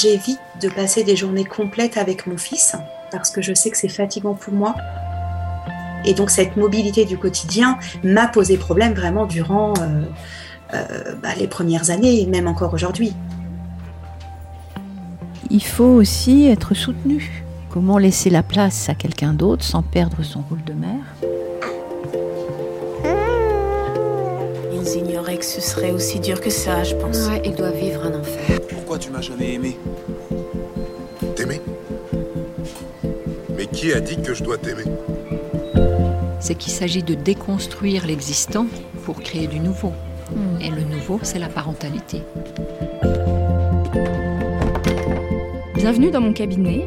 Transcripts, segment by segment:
J'évite de passer des journées complètes avec mon fils parce que je sais que c'est fatigant pour moi. Et donc cette mobilité du quotidien m'a posé problème vraiment durant euh, euh, bah, les premières années et même encore aujourd'hui. Il faut aussi être soutenu. Comment laisser la place à quelqu'un d'autre sans perdre son rôle de mère? Ils ignoraient que ce serait aussi dur que ça, je pense. Ouais, il doit vivre un enfer. Pourquoi tu m'as jamais aimé T'aimer Mais qui a dit que je dois t'aimer c'est qu'il s'agit de déconstruire l'existant pour créer du nouveau. Et le nouveau, c'est la parentalité. Bienvenue dans mon cabinet.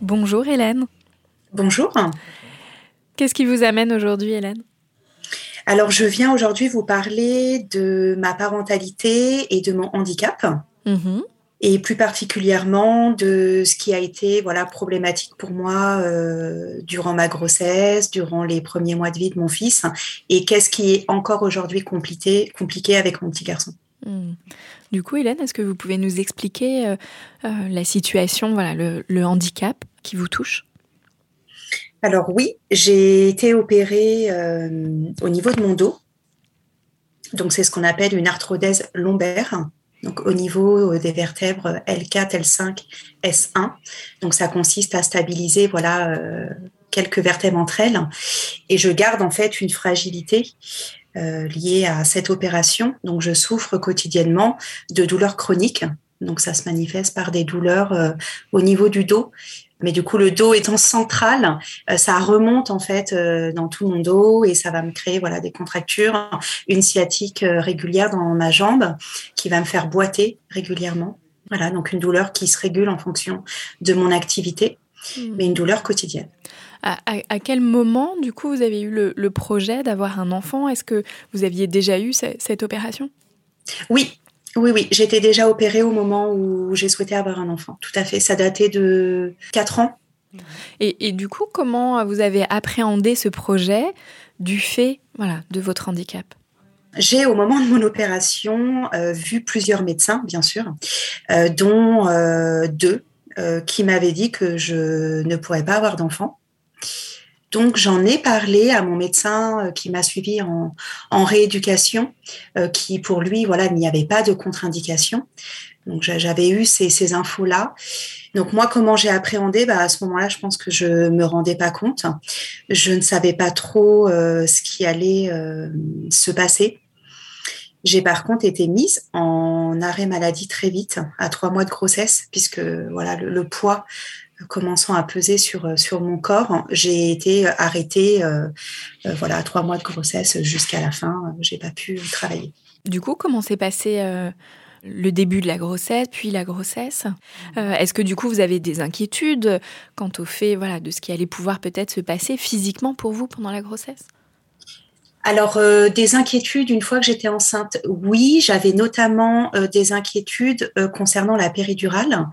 Bonjour Hélène. Bonjour. Qu'est-ce qui vous amène aujourd'hui Hélène? Alors je viens aujourd'hui vous parler de ma parentalité et de mon handicap. Mhm. et plus particulièrement de ce qui a été voilà problématique pour moi euh, durant ma grossesse, durant les premiers mois de vie de mon fils, et qu'est-ce qui est encore aujourd'hui compliqué, compliqué avec mon petit garçon? Hmm. Du coup, Hélène, est-ce que vous pouvez nous expliquer euh, euh, la situation, voilà, le, le handicap? Qui vous touche Alors oui, j'ai été opérée euh, au niveau de mon dos. Donc c'est ce qu'on appelle une arthrodèse lombaire. Donc au niveau des vertèbres L4, L5, S1. Donc ça consiste à stabiliser voilà euh, quelques vertèbres entre elles. Et je garde en fait une fragilité euh, liée à cette opération. Donc je souffre quotidiennement de douleurs chroniques. Donc ça se manifeste par des douleurs euh, au niveau du dos. Mais du coup, le dos étant central, euh, ça remonte en fait euh, dans tout mon dos et ça va me créer voilà des contractures, une sciatique euh, régulière dans ma jambe qui va me faire boiter régulièrement. Voilà, donc une douleur qui se régule en fonction de mon activité, Hmm. mais une douleur quotidienne. à, à- à quel moment, du coup, vous avez eu le, le projet d'avoir un enfant? Est-ce que vous aviez déjà eu ce- cette opération? Oui, oui, oui, j'étais déjà opérée au moment où j'ai souhaité avoir un enfant. Tout à fait. Ça datait de 4 ans. et, et du coup, comment vous avez appréhendé ce projet du fait voilà, de votre handicap? J'ai, au moment de mon opération, euh, vu plusieurs médecins, bien sûr, euh, dont euh, deux qui m'avaient dit que je ne pourrais pas avoir d'enfant. Donc, j'en ai parlé à mon médecin euh, qui m'a suivi en, en rééducation, euh, qui pour lui, voilà, il n'y avait pas de contre-indication. Donc, j'a- j'avais eu ces, ces infos-là. Donc, moi, comment j'ai appréhendé? Bah, À ce moment-là, je pense que je me rendais pas compte. Je ne savais pas trop euh, ce qui allait euh, se passer. J'ai par contre été mise en arrêt maladie très vite, à trois mois de grossesse, puisque voilà le, le poids commençant à peser sur, sur mon corps, j'ai été arrêtée euh, euh, voilà, à trois mois de grossesse jusqu'à la fin. J'ai pas pu travailler. Du coup, comment s'est passé euh, le début de la grossesse, puis la grossesse? Euh, Est-ce que du coup, vous avez des inquiétudes quant au fait voilà, de ce qui allait pouvoir peut-être se passer physiquement pour vous pendant la grossesse? Alors, euh, des inquiétudes une fois que j'étais enceinte, oui, j'avais notamment euh, des inquiétudes euh, concernant la péridurale,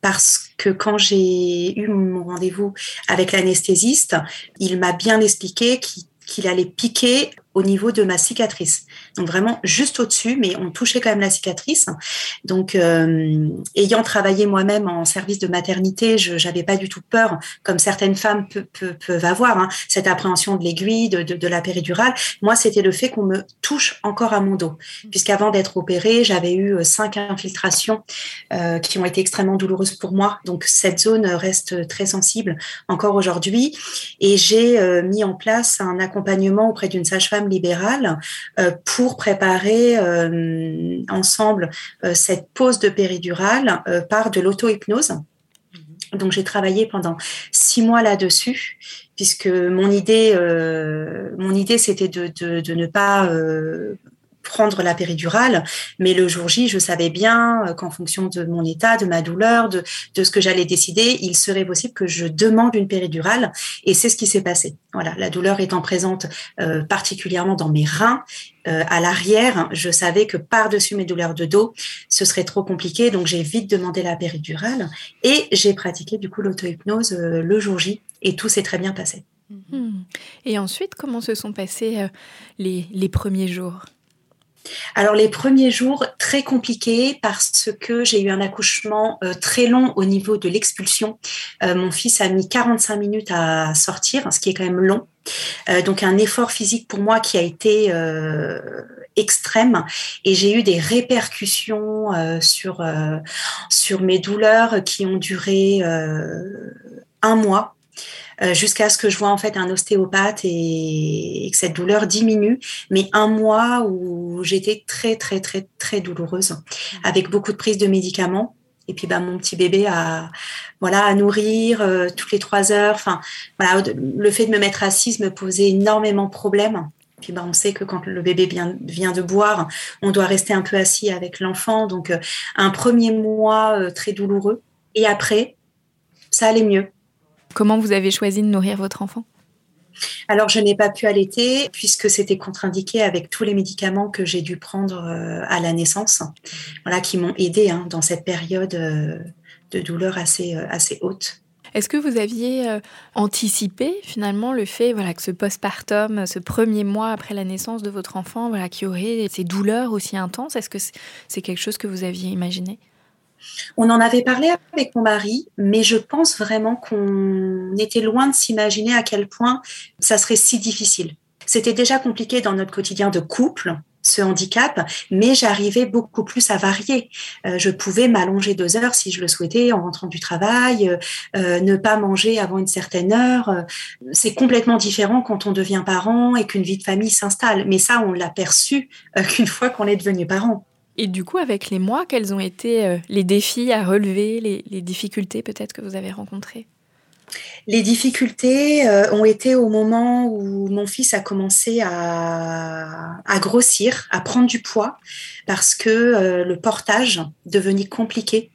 parce que quand j'ai eu mon rendez-vous avec l'anesthésiste, il m'a bien expliqué qu'il qu'il allait piquer au niveau de ma cicatrice. Donc vraiment juste au-dessus, mais on touchait quand même la cicatrice. Donc euh, ayant travaillé moi-même en service de maternité, je n'avais pas du tout peur, comme certaines femmes peuvent avoir, hein, cette appréhension de l'aiguille, de, de, la péridurale. Moi, c'était le fait qu'on me touche encore à mon dos, puisqu'avant d'être opérée, j'avais eu euh, cinq infiltrations euh, qui ont été extrêmement douloureuses pour moi. Donc cette zone reste très sensible encore aujourd'hui. Et j'ai mis en place un accompagnement auprès d'une sage-femme libérale euh, pour préparer euh, ensemble euh, cette pause de péridurale par de l'auto-hypnose. Donc j'ai travaillé pendant six mois là-dessus, puisque mon idée, mon idée c'était de, de, ne pas prendre la péridurale, mais le jour J, je savais bien euh, qu'en fonction de mon état, de ma douleur, de, ce que j'allais décider, il serait possible que je demande une péridurale, et c'est ce qui s'est passé. Voilà, la douleur étant présente euh, particulièrement dans mes reins, euh, à l'arrière, je savais que par-dessus mes douleurs de dos, ce serait trop compliqué, donc j'ai vite demandé la péridurale et j'ai pratiqué du coup l'auto-hypnose le jour J, et tout s'est très bien passé. Hmm. Et ensuite, comment se sont passés les premiers jours? Alors les premiers jours très compliqués parce que j'ai eu un accouchement euh, très long au niveau de l'expulsion. Euh, mon fils a mis 45 minutes à sortir, ce qui est quand même long. Euh, donc un effort physique pour moi qui a été extrême et j'ai eu des répercussions sur sur mes douleurs qui ont duré un mois. Euh, jusqu'à ce que je vois en fait un ostéopathe et, que cette douleur diminue. Mais un mois où j'étais très très très très douloureuse, avec beaucoup de prises de médicaments. Et puis bah, mon petit bébé à voilà à nourrir euh, toutes les trois heures. Enfin voilà, le fait de me mettre assise me posait énormément de problèmes. Puis bah, on sait que quand le bébé vient, vient de boire, on doit rester un peu assis avec l'enfant. Donc euh, un premier mois très douloureux. Et après, ça allait mieux. Comment vous avez choisi de nourrir votre enfant? Alors, je n'ai pas pu allaiter puisque c'était contre-indiqué avec tous les médicaments que j'ai dû prendre euh, à la naissance, voilà, qui m'ont aidé hein, dans cette période euh, de douleur assez, euh, assez haute. Est-ce que vous aviez anticipé finalement le fait voilà, que ce postpartum, ce premier mois après la naissance de votre enfant, voilà, qui aurait ces douleurs aussi intenses, est-ce que c'est quelque chose que vous aviez imaginé? On en avait parlé avec mon mari, mais je pense vraiment qu'on était loin de s'imaginer à quel point ça serait si difficile. C'était déjà compliqué dans notre quotidien de couple, ce handicap, mais j'arrivais beaucoup plus à varier. Euh, je pouvais m'allonger deux heures si je le souhaitais en rentrant du travail, euh, ne pas manger avant une certaine heure. C'est complètement différent quand on devient parent et qu'une vie de famille s'installe. Mais ça, on l'a perçu euh, qu'une fois qu'on est devenu parent. Et du coup, avec les mois, quels ont été euh, les défis à relever, les, difficultés peut-être que vous avez rencontrées? Les difficultés euh, ont été au moment où mon fils a commencé à, grossir, à prendre du poids, parce que euh, le portage devenait compliqué.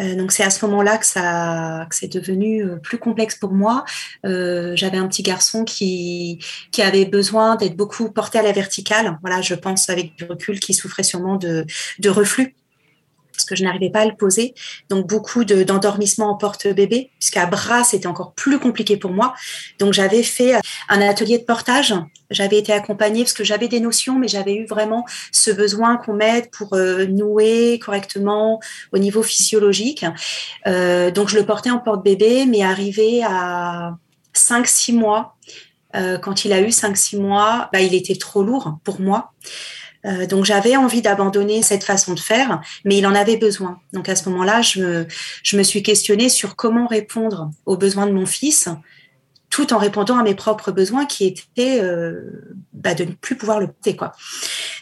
Euh, donc c'est à ce moment-là que ça que c'est devenu euh, plus complexe pour moi. Euh, j'avais un petit garçon qui qui avait besoin d'être beaucoup porté à la verticale. Voilà, je pense avec du recul, qui souffrait sûrement de de reflux parce que je n'arrivais pas à le poser. Donc beaucoup d'endormissement en porte-bébé, puisqu'à bras, c'était encore plus compliqué pour moi. Donc j'avais fait un atelier de portage. J'avais été accompagnée parce que j'avais des notions, mais j'avais eu vraiment ce besoin qu'on m'aide pour euh, nouer correctement au niveau physiologique. Euh, donc je le portais en porte-bébé, mais arrivé à 5-6 mois, euh, quand il a eu 5-6 mois, bah, il était trop lourd pour moi. Euh, donc j'avais envie d'abandonner cette façon de faire, mais il en avait besoin. Donc à ce moment-là, je me, suis questionnée sur comment répondre aux besoins de mon fils, tout en répondant à mes propres besoins qui étaient euh, bah, de ne plus pouvoir le porter.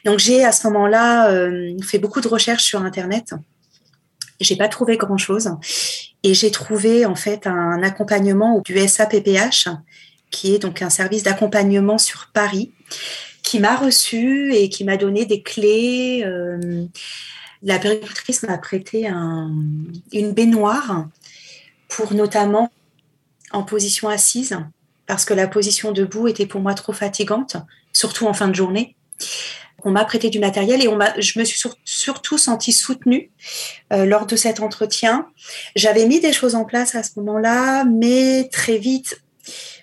Donc j'ai à ce moment-là euh, fait beaucoup de recherches sur Internet. J'ai pas trouvé grand-chose et j'ai trouvé en fait un accompagnement du SAPPH, qui est donc un service d'accompagnement sur Paris qui m'a reçu et qui m'a donné des clés. Euh, la péricultrice m'a prêté une baignoire pour notamment en position assise, parce que la position debout était pour moi trop fatigante, surtout en fin de journée. On m'a prêté du matériel et on je me suis surtout sentie soutenue euh, lors de cet entretien. J'avais mis des choses en place à ce moment-là, mais très vite,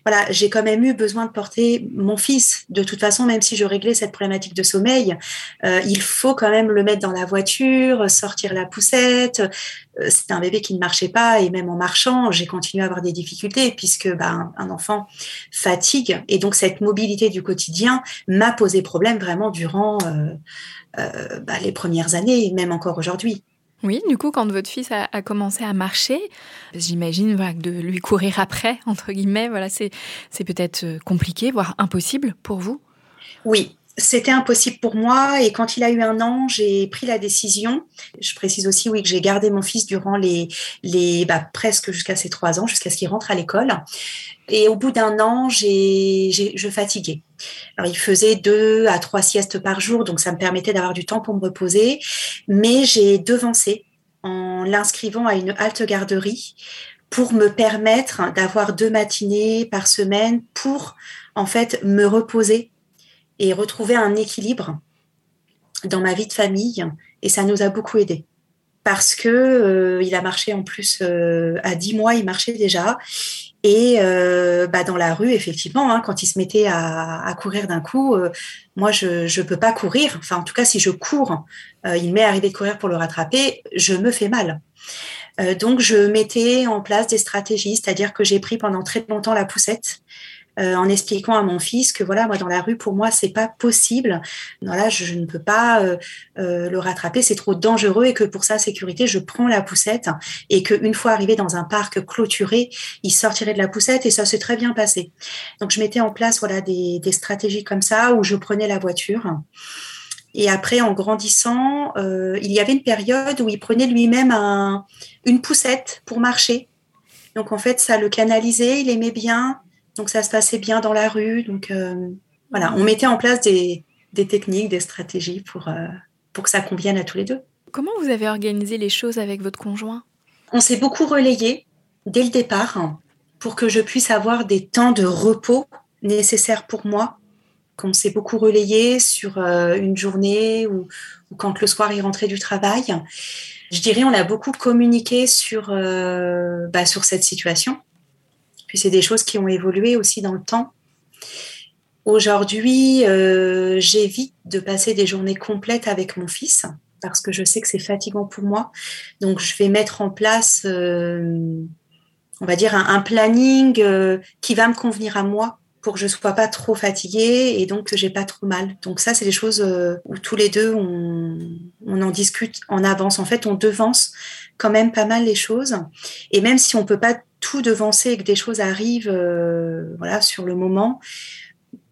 voilà, j'ai quand même eu besoin de porter mon fils. De toute façon, même si je réglais cette problématique de sommeil, euh, il faut quand même le mettre dans la voiture, sortir la poussette. Euh, C'était un bébé qui ne marchait pas et même en marchant, j'ai continué à avoir des difficultés puisque bah, un enfant fatigue et donc cette mobilité du quotidien m'a posé problème vraiment durant euh, bah, les premières années même encore aujourd'hui. Oui, du coup, quand votre fils a, commencé à marcher, j'imagine de lui courir après, entre guillemets, voilà, c'est peut-être euh, compliqué, voire impossible pour vous? Oui, c'était impossible pour moi et quand il a eu un an, j'ai pris la décision. Je précise aussi oui que j'ai gardé mon fils durant les bah, presque jusqu'à ses trois ans, jusqu'à ce qu'il rentre à l'école. Et au bout d'un an, j'ai je fatiguais. Alors il faisait deux à trois siestes par jour, donc ça me permettait d'avoir du temps pour me reposer. Mais j'ai devancé en l'inscrivant à une halte garderie pour me permettre d'avoir deux matinées par semaine pour en fait me reposer et retrouver un équilibre dans ma vie de famille. Et ça nous a beaucoup aidé parce que euh, il a marché en plus euh, à 10 mois, il marchait déjà. Et euh, bah dans la rue, effectivement, hein, quand il se mettait à, à courir d'un coup, moi je je peux pas courir. Enfin, en tout cas, si je cours, il m'est arrivé de courir pour le rattraper, je me fais mal. donc je mettais en place des stratégies, c'est-à-dire que j'ai pris pendant très longtemps la poussette euh, en expliquant à mon fils que voilà, moi dans la rue, pour moi, c'est pas possible. Voilà, je, je ne peux pas euh, euh, le rattraper, c'est trop dangereux et que pour sa sécurité, je prends la poussette et qu'une fois arrivé dans un parc clôturé, il sortirait de la poussette et ça s'est très bien passé. Donc je mettais en place voilà des, stratégies comme ça où je prenais la voiture. Et après, en grandissant, il y avait une période où il prenait lui-même un, une poussette pour marcher. Donc en fait, ça le canalisait, il aimait bien. Donc ça se passait bien dans la rue. Donc euh, voilà, on mettait en place des, des techniques, des stratégies pour, euh, pour que ça convienne à tous les deux. Comment vous avez organisé les choses avec votre conjoint? On s'est beaucoup relayé dès le départ pour que je puisse avoir des temps de repos nécessaires pour moi. On s'est beaucoup relayé sur euh, une journée ou, ou, quand le soir il rentrait du travail. Je dirais on a beaucoup communiqué sur, euh, bah, sur cette situation c'est des choses qui ont évolué aussi dans le temps. Aujourd'hui, euh, j'évite de passer des journées complètes avec mon fils parce que je sais que c'est fatigant pour moi. Donc, je vais mettre en place, euh, on va dire, un, planning euh, qui va me convenir à moi pour que je sois pas trop fatiguée et donc que j'ai pas trop mal. Donc ça, c'est des choses où tous les deux on, on, en discute en avance. En fait, on devance quand même pas mal les choses. Et même si on peut pas tout devancer et que des choses arrivent, euh, voilà, sur le moment,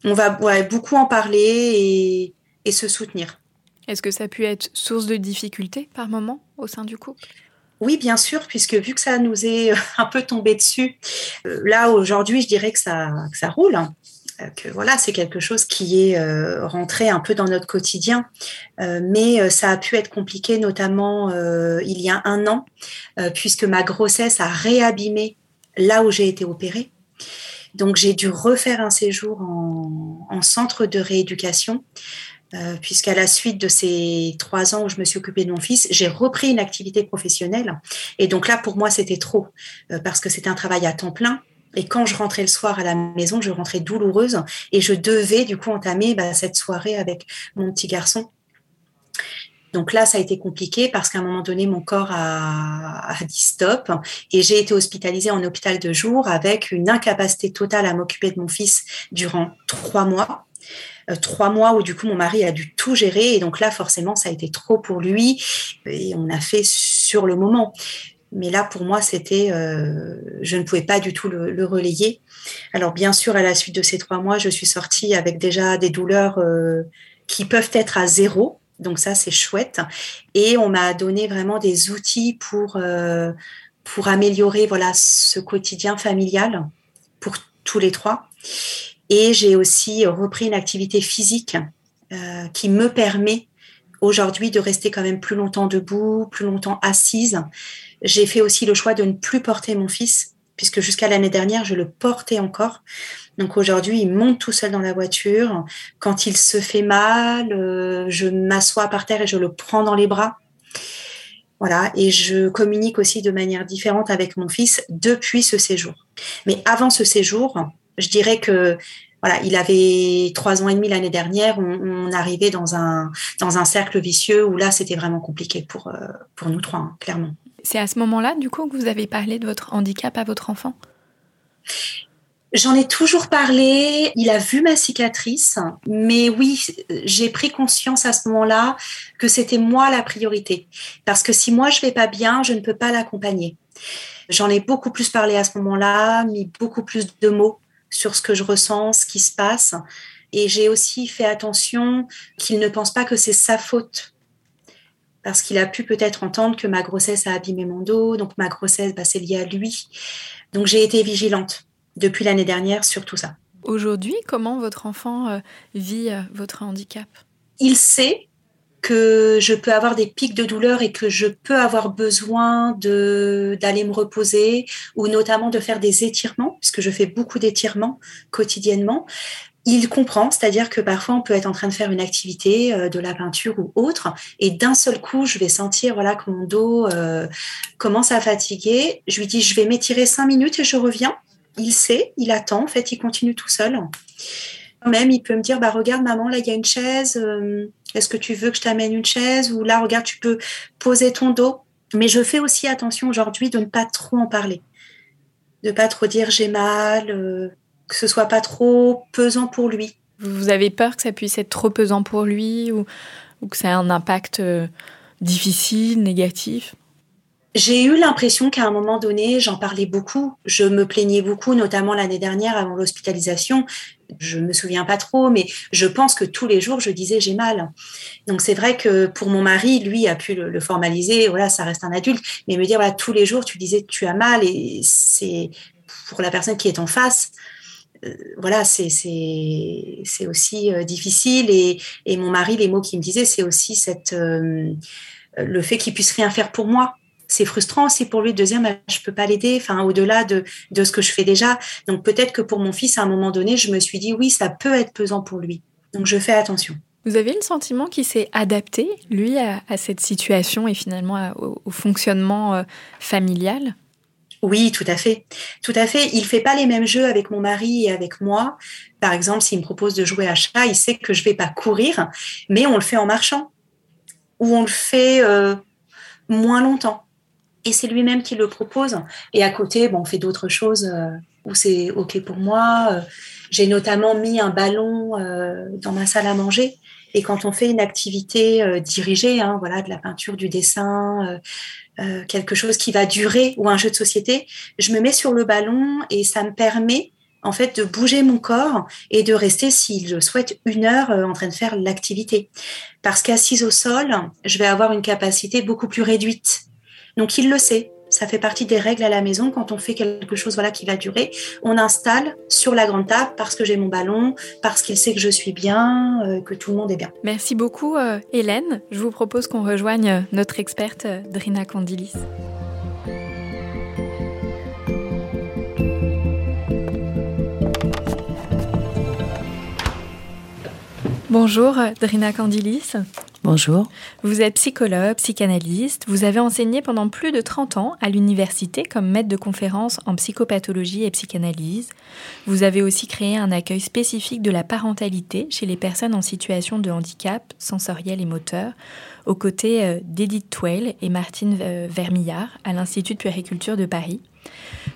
on va ouais, beaucoup en parler et, et se soutenir. Est-ce que ça a pu être source de difficultés par moment au sein du couple? Oui, bien sûr, puisque vu que ça nous est un peu tombé dessus, euh, là aujourd'hui, je dirais que ça, que ça roule. Hein. Que voilà, c'est quelque chose qui est euh, rentré un peu dans notre quotidien, euh, mais ça a pu être compliqué, notamment euh, il y a un an, euh, puisque ma grossesse a réabîmé là où j'ai été opérée. Donc j'ai dû refaire un séjour en, en centre de rééducation euh, puisqu'à la suite de ces trois ans où je me suis occupée de mon fils, j'ai repris une activité professionnelle. Et donc là, pour moi, c'était trop, euh, parce que c'était un travail à temps plein. Et quand je rentrais le soir à la maison, je rentrais douloureuse et je devais du coup entamer bah, cette soirée avec mon petit garçon. Donc là, ça a été compliqué parce qu'à un moment donné, mon corps a, dit stop et j'ai été hospitalisée en hôpital de jour avec une incapacité totale à m'occuper de mon fils durant trois mois euh, trois mois où du coup mon mari a dû tout gérer et donc là forcément ça a été trop pour lui et on a fait sur le moment. Mais là pour moi c'était, euh, je ne pouvais pas du tout le, relayer. Alors bien sûr à la suite de ces trois mois je suis sortie avec déjà des douleurs euh, qui peuvent être à zéro. Donc ça c'est chouette et on m'a donné vraiment des outils pour euh, pour améliorer voilà ce quotidien familial pour tous les trois. Et j'ai aussi repris une activité physique euh, qui me permet aujourd'hui de rester quand même plus longtemps debout, plus longtemps assise. J'ai fait aussi le choix de ne plus porter mon fils, puisque jusqu'à l'année dernière, je le portais encore. Donc aujourd'hui, il monte tout seul dans la voiture. Quand il se fait mal, euh, je m'assois par terre et je le prends dans les bras. Voilà, et je communique aussi de manière différente avec mon fils depuis ce séjour. Mais avant ce séjour, Je dirais que voilà, il avait trois ans et demi l'année dernière. On, arrivait dans un dans un cercle vicieux où là, c'était vraiment compliqué pour euh, pour nous trois, hein, clairement. C'est à ce moment-là, du coup, que vous avez parlé de votre handicap à votre enfant? J'en ai toujours parlé, il a vu ma cicatrice, mais oui, j'ai pris conscience à ce moment-là que c'était moi la priorité. Parce que si moi je vais pas bien, je ne peux pas l'accompagner. J'en ai beaucoup plus parlé à ce moment-là, mis beaucoup plus de mots sur ce que je ressens, ce qui se passe. Et j'ai aussi fait attention qu'il ne pense pas que c'est sa faute. Parce qu'il a pu peut-être entendre que ma grossesse a abîmé mon dos, donc ma grossesse, bah, c'est lié à lui. Donc j'ai été vigilante depuis l'année dernière sur tout ça. Aujourd'hui, comment votre enfant euh, vit euh, votre handicap? Il sait que je peux avoir des pics de douleur et que je peux avoir besoin de d'aller me reposer ou notamment de faire des étirements puisque je fais beaucoup d'étirements quotidiennement. Il comprend, c'est-à-dire que parfois on peut être en train de faire une activité, euh, de la peinture ou autre, et d'un seul coup je vais sentir voilà que mon dos euh, commence à fatiguer. Je lui dis je vais m'étirer cinq minutes et je reviens. Il sait, il attend, en fait il continue tout seul. Même il peut me dire bah regarde maman là il y a une chaise. Euh, est-ce que tu veux que je t'amène une chaise? Ou là, regarde, tu peux poser ton dos. Mais je fais aussi attention aujourd'hui de ne pas trop en parler, de pas trop dire j'ai mal, que ce soit pas trop pesant pour lui. Vous avez peur que ça puisse être trop pesant pour lui ou, que ça ait un impact euh, difficile, négatif? J'ai eu l'impression qu'à un moment donné, j'en parlais beaucoup. Je me plaignais beaucoup, notamment l'année dernière avant l'hospitalisation. Je me souviens pas trop, mais je pense que tous les jours, je disais j'ai mal. Donc c'est vrai que pour mon mari, lui a pu le, formaliser. Voilà, ça reste un adulte, mais me dire voilà tous les jours, tu disais tu as mal et c'est pour la personne qui est en face. Euh, voilà, c'est aussi euh, difficile et, et mon mari, les mots qu'il me disait, c'est aussi cette euh, le fait qu'il puisse rien faire pour moi. C'est frustrant aussi pour lui de dire bah, je peux pas l'aider enfin au-delà de, de ce que je fais déjà. Donc peut-être que pour mon fils à un moment donné je me suis dit oui ça peut être pesant pour lui. Donc je fais attention. Vous avez le sentiment qu'il s'est adapté, lui, à, cette situation et finalement au, fonctionnement familial? Oui, tout à fait. Tout à fait. Il fait pas les mêmes jeux avec mon mari et avec moi. Par exemple, s'il me propose de jouer à chat, il sait que je vais pas courir, mais on le fait en marchant. Ou on le fait euh, moins longtemps et c'est lui-même qui le propose. Et à côté, bon, on fait d'autres choses euh, où c'est OK pour moi. Euh, j'ai notamment mis un ballon dans ma salle à manger. Et quand on fait une activité dirigée, hein, voilà, de la peinture, du dessin, quelque chose qui va durer ou un jeu de société, je me mets sur le ballon et ça me permet en fait de bouger mon corps et de rester, s'il le souhaite, une heure en train de faire l'activité. Parce qu'assise au sol, je vais avoir une capacité beaucoup plus réduite donc il le sait. Ça fait partie des règles à la maison. Quand on fait quelque chose voilà, qui va durer, on installe sur la grande table parce que j'ai mon ballon, parce qu'il sait que je suis bien, euh, que tout le monde est bien. Merci beaucoup, euh, Hélène. Je vous propose qu'on rejoigne notre experte, euh, Drina Candilis. Bonjour, Drina Candilis. Bonjour. Vous êtes psychologue, psychanalyste. Vous avez enseigné pendant plus de 30 ans à l'université comme maître de conférences en psychopathologie et psychanalyse. Vous avez aussi créé un accueil spécifique de la parentalité chez les personnes en situation de handicap sensoriel et moteur, aux côtés euh, d'Edith Twell et Martine euh, Vermillard à l'Institut de puériculture de Paris.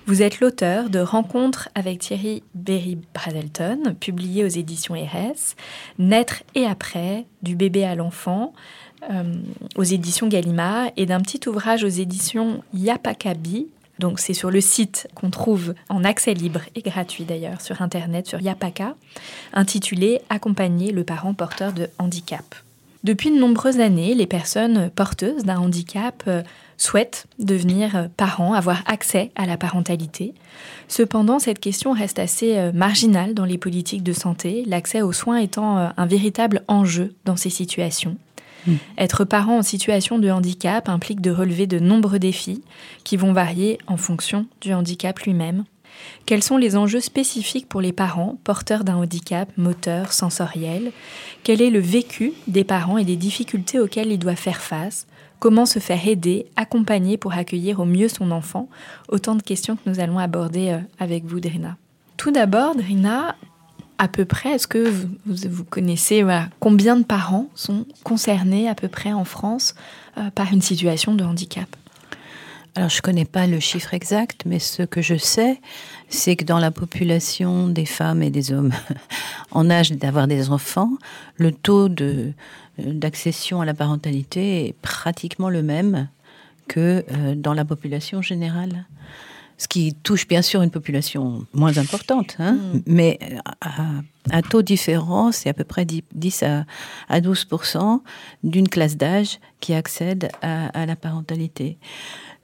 Vous êtes l'auteur de Rencontres avec Thierry Berry-Brazelton, publié aux éditions RS, Naître et après, du bébé à l'enfant, euh, aux éditions Gallimard, et d'un petit ouvrage aux éditions Yapakabi. Donc c'est sur le site qu'on trouve en accès libre et gratuit d'ailleurs sur Internet, sur Yapaka, intitulé Accompagner le parent porteur de handicap. Depuis de nombreuses années, les personnes porteuses d'un handicap euh, souhaitent devenir euh, parents, avoir accès à la parentalité. Cependant, cette question reste assez euh, marginale dans les politiques de santé, l'accès aux soins étant un véritable enjeu dans ces situations. Hmm. Être parent en situation de handicap implique de relever de nombreux défis qui vont varier en fonction du handicap lui-même. Quels sont les enjeux spécifiques pour les parents porteurs d'un handicap moteur, sensoriel? Quel est le vécu des parents et des difficultés auxquelles ils doivent faire face? Comment se faire aider, accompagner pour accueillir au mieux son enfant Autant de questions que nous allons aborder euh, avec vous, Drina. Tout d'abord, Drina, à peu près, est-ce que vous, connaissez combien de parents sont concernés à peu près en France euh, par une situation de handicap? Alors, je ne connais pas le chiffre exact, mais ce que je sais, c'est que dans la population des femmes et des hommes en âge d'avoir des enfants, le taux d'accession à la parentalité est pratiquement le même que euh, dans la population générale ce qui touche bien sûr une population moins importante, hein, mm. mais à, taux différent, c'est à peu près 10 à, 12% d'une classe d'âge qui accède à, la parentalité.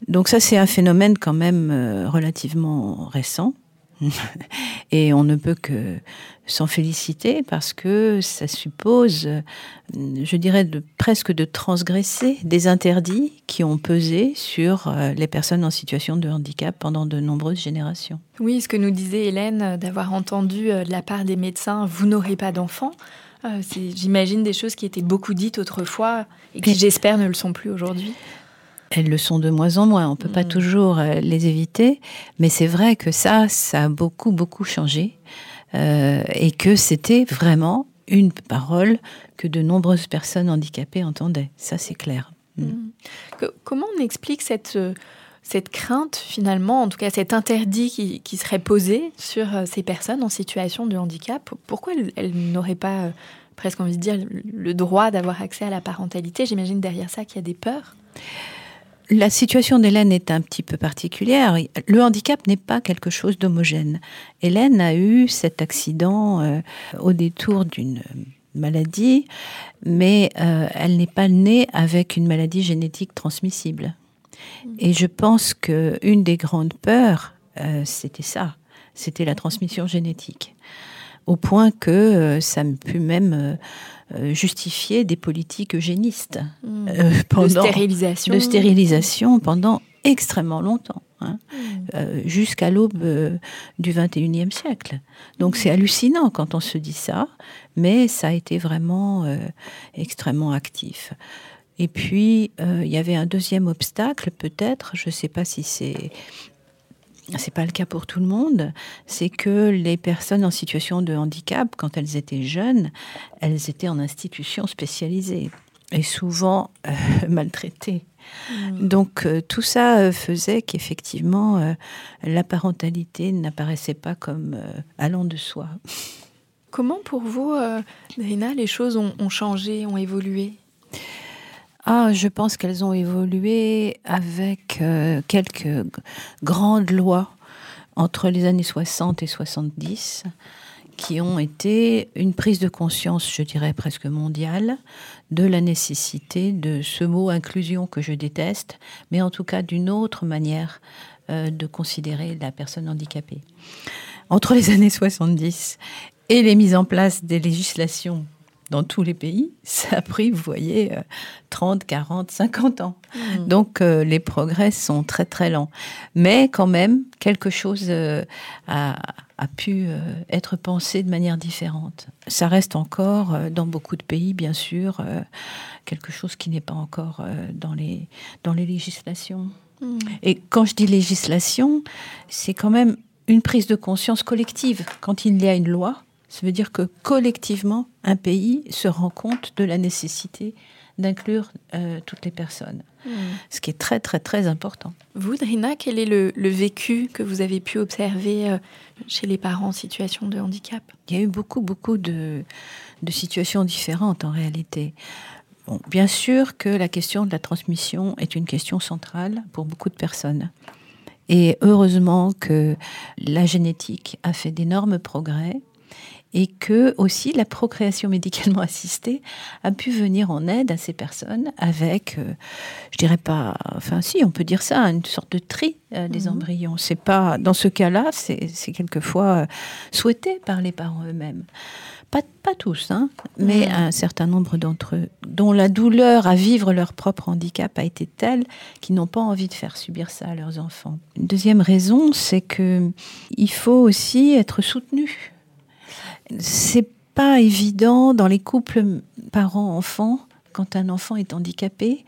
Donc ça, c'est un phénomène quand même euh, relativement récent. Et on ne peut que s'en féliciter parce que ça suppose, je dirais, de, presque de transgresser des interdits qui ont pesé sur euh, les personnes en situation de handicap pendant de nombreuses générations. Oui, ce que nous disait Hélène, d'avoir entendu euh, de la part des médecins, vous n'aurez pas d'enfant. Euh, j'imagine, des choses qui étaient beaucoup dites autrefois et qui, j'espère, ne le sont plus aujourd'hui. Elles le sont de moins en moins. On ne peut pas mm. toujours les éviter. Mais c'est vrai que ça, ça a beaucoup, beaucoup changé. Euh, et que c'était vraiment une parole que de nombreuses personnes handicapées entendaient. Ça, c'est clair. Mm. Mm. comment on explique cette, euh, cette crainte, finalement, en tout cas cet interdit qui, qui serait posé sur euh, ces personnes en situation de handicap? Pourquoi elles, n'auraient pas, presque envie de dire, le droit d'avoir accès à la parentalité? J'imagine derrière ça qu'il y a des peurs. La situation d'Hélène est un petit peu particulière. Le handicap n'est pas quelque chose d'homogène. Hélène a eu cet accident euh, au détour d'une maladie, mais euh, elle n'est pas née avec une maladie génétique transmissible. Et je pense que une des grandes peurs, euh, c'était ça, c'était la transmission génétique, au point que ça me pu même euh, justifier des politiques eugénistes mmh. euh, pendant, de stérilisation, de stérilisation pendant extrêmement longtemps. Hein, mmh. euh, jusqu'à l'aube du 21e siècle. Donc c'est hallucinant quand on se dit ça, mais ça a été vraiment extrêmement actif. Et puis, il y avait un deuxième obstacle, peut-être, je ne sais pas si c'est c'est pas le cas pour tout le monde, c'est que les personnes en situation de handicap, quand elles étaient jeunes, elles étaient en institution spécialisée et souvent euh, maltraitées. Mmh. Donc euh, tout ça euh, faisait qu'effectivement la parentalité n'apparaissait pas comme allant de soi. Comment pour vous, Rina, les choses ont changé, ont évolué? Ah, je pense qu'elles ont évolué avec euh, quelques grandes lois entre les années 60 et 70 qui ont été une prise de conscience, je dirais presque mondiale, de la nécessité de ce mot inclusion que je déteste, mais en tout cas d'une autre manière euh, de considérer la personne handicapée. Entre les années 70 et les mises en place des législations dans tous les pays, ça a pris, vous voyez, 30, 40, 50 ans. Mmh. Donc euh, les progrès sont très très lents. Mais quand même, quelque chose euh, a, pu euh, être pensé de manière différente. Ça reste encore, dans beaucoup de pays, bien sûr, quelque chose qui n'est pas encore dans, les, dans les législations. Mmh. Et quand je dis législation, c'est quand même une prise de conscience collective. Quand il y a une loi, ça veut dire que collectivement, un pays se rend compte de la nécessité d'inclure euh, toutes les personnes. Hmm. Ce qui est très, très, très important. Vous, Drina, quel est le, vécu que vous avez pu observer euh, chez les parents en situation de handicap? Il y a eu beaucoup, beaucoup de, situations différentes en réalité. bien sûr que la question de la transmission est une question centrale pour beaucoup de personnes. Et heureusement que la génétique a fait d'énormes progrès et que aussi la procréation médicalement assistée a pu venir en aide à ces personnes avec, euh, je dirais pas, enfin si, on peut dire ça, une sorte de tri euh, des mhm. embryons. C'est pas, dans ce cas-là, c'est quelquefois euh, souhaité par les parents eux-mêmes. Pas, pas tous, hein, mais un certain nombre d'entre eux, dont la douleur à vivre leur propre handicap a été telle qu'ils n'ont pas envie de faire subir ça à leurs enfants. Une deuxième raison, c'est que il faut aussi être soutenu c'est pas évident dans les couples parents-enfants, quand un enfant est handicapé,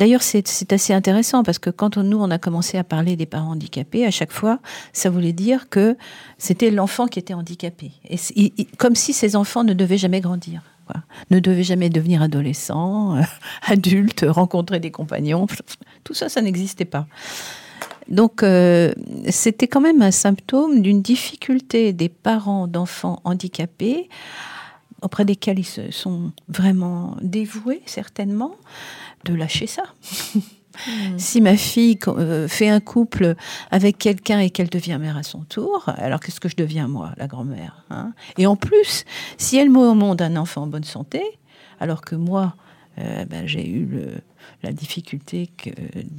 D'ailleurs, c'est assez intéressant parce que quand on, nous, on a commencé à parler des parents handicapés, à chaque fois, ça voulait dire que c'était l'enfant qui était handicapé. Et, comme si ces enfants ne devaient jamais grandir. Ne devaient jamais devenir adolescents, adultes, rencontrer des compagnons. Tout ça, ça n'existait pas. Donc, euh, c'était quand même un symptôme d'une difficulté des parents d'enfants handicapés, auprès desquels ils se sont vraiment dévoués, certainement, de lâcher ça. Hmm. Si ma fille euh, fait un couple avec quelqu'un et qu'elle devient mère à son tour, alors qu'est-ce que je deviens moi, la grand-mère hein? Et en plus, si elle met au monde un enfant en bonne santé, alors que moi, euh, ben, j'ai eu la difficulté que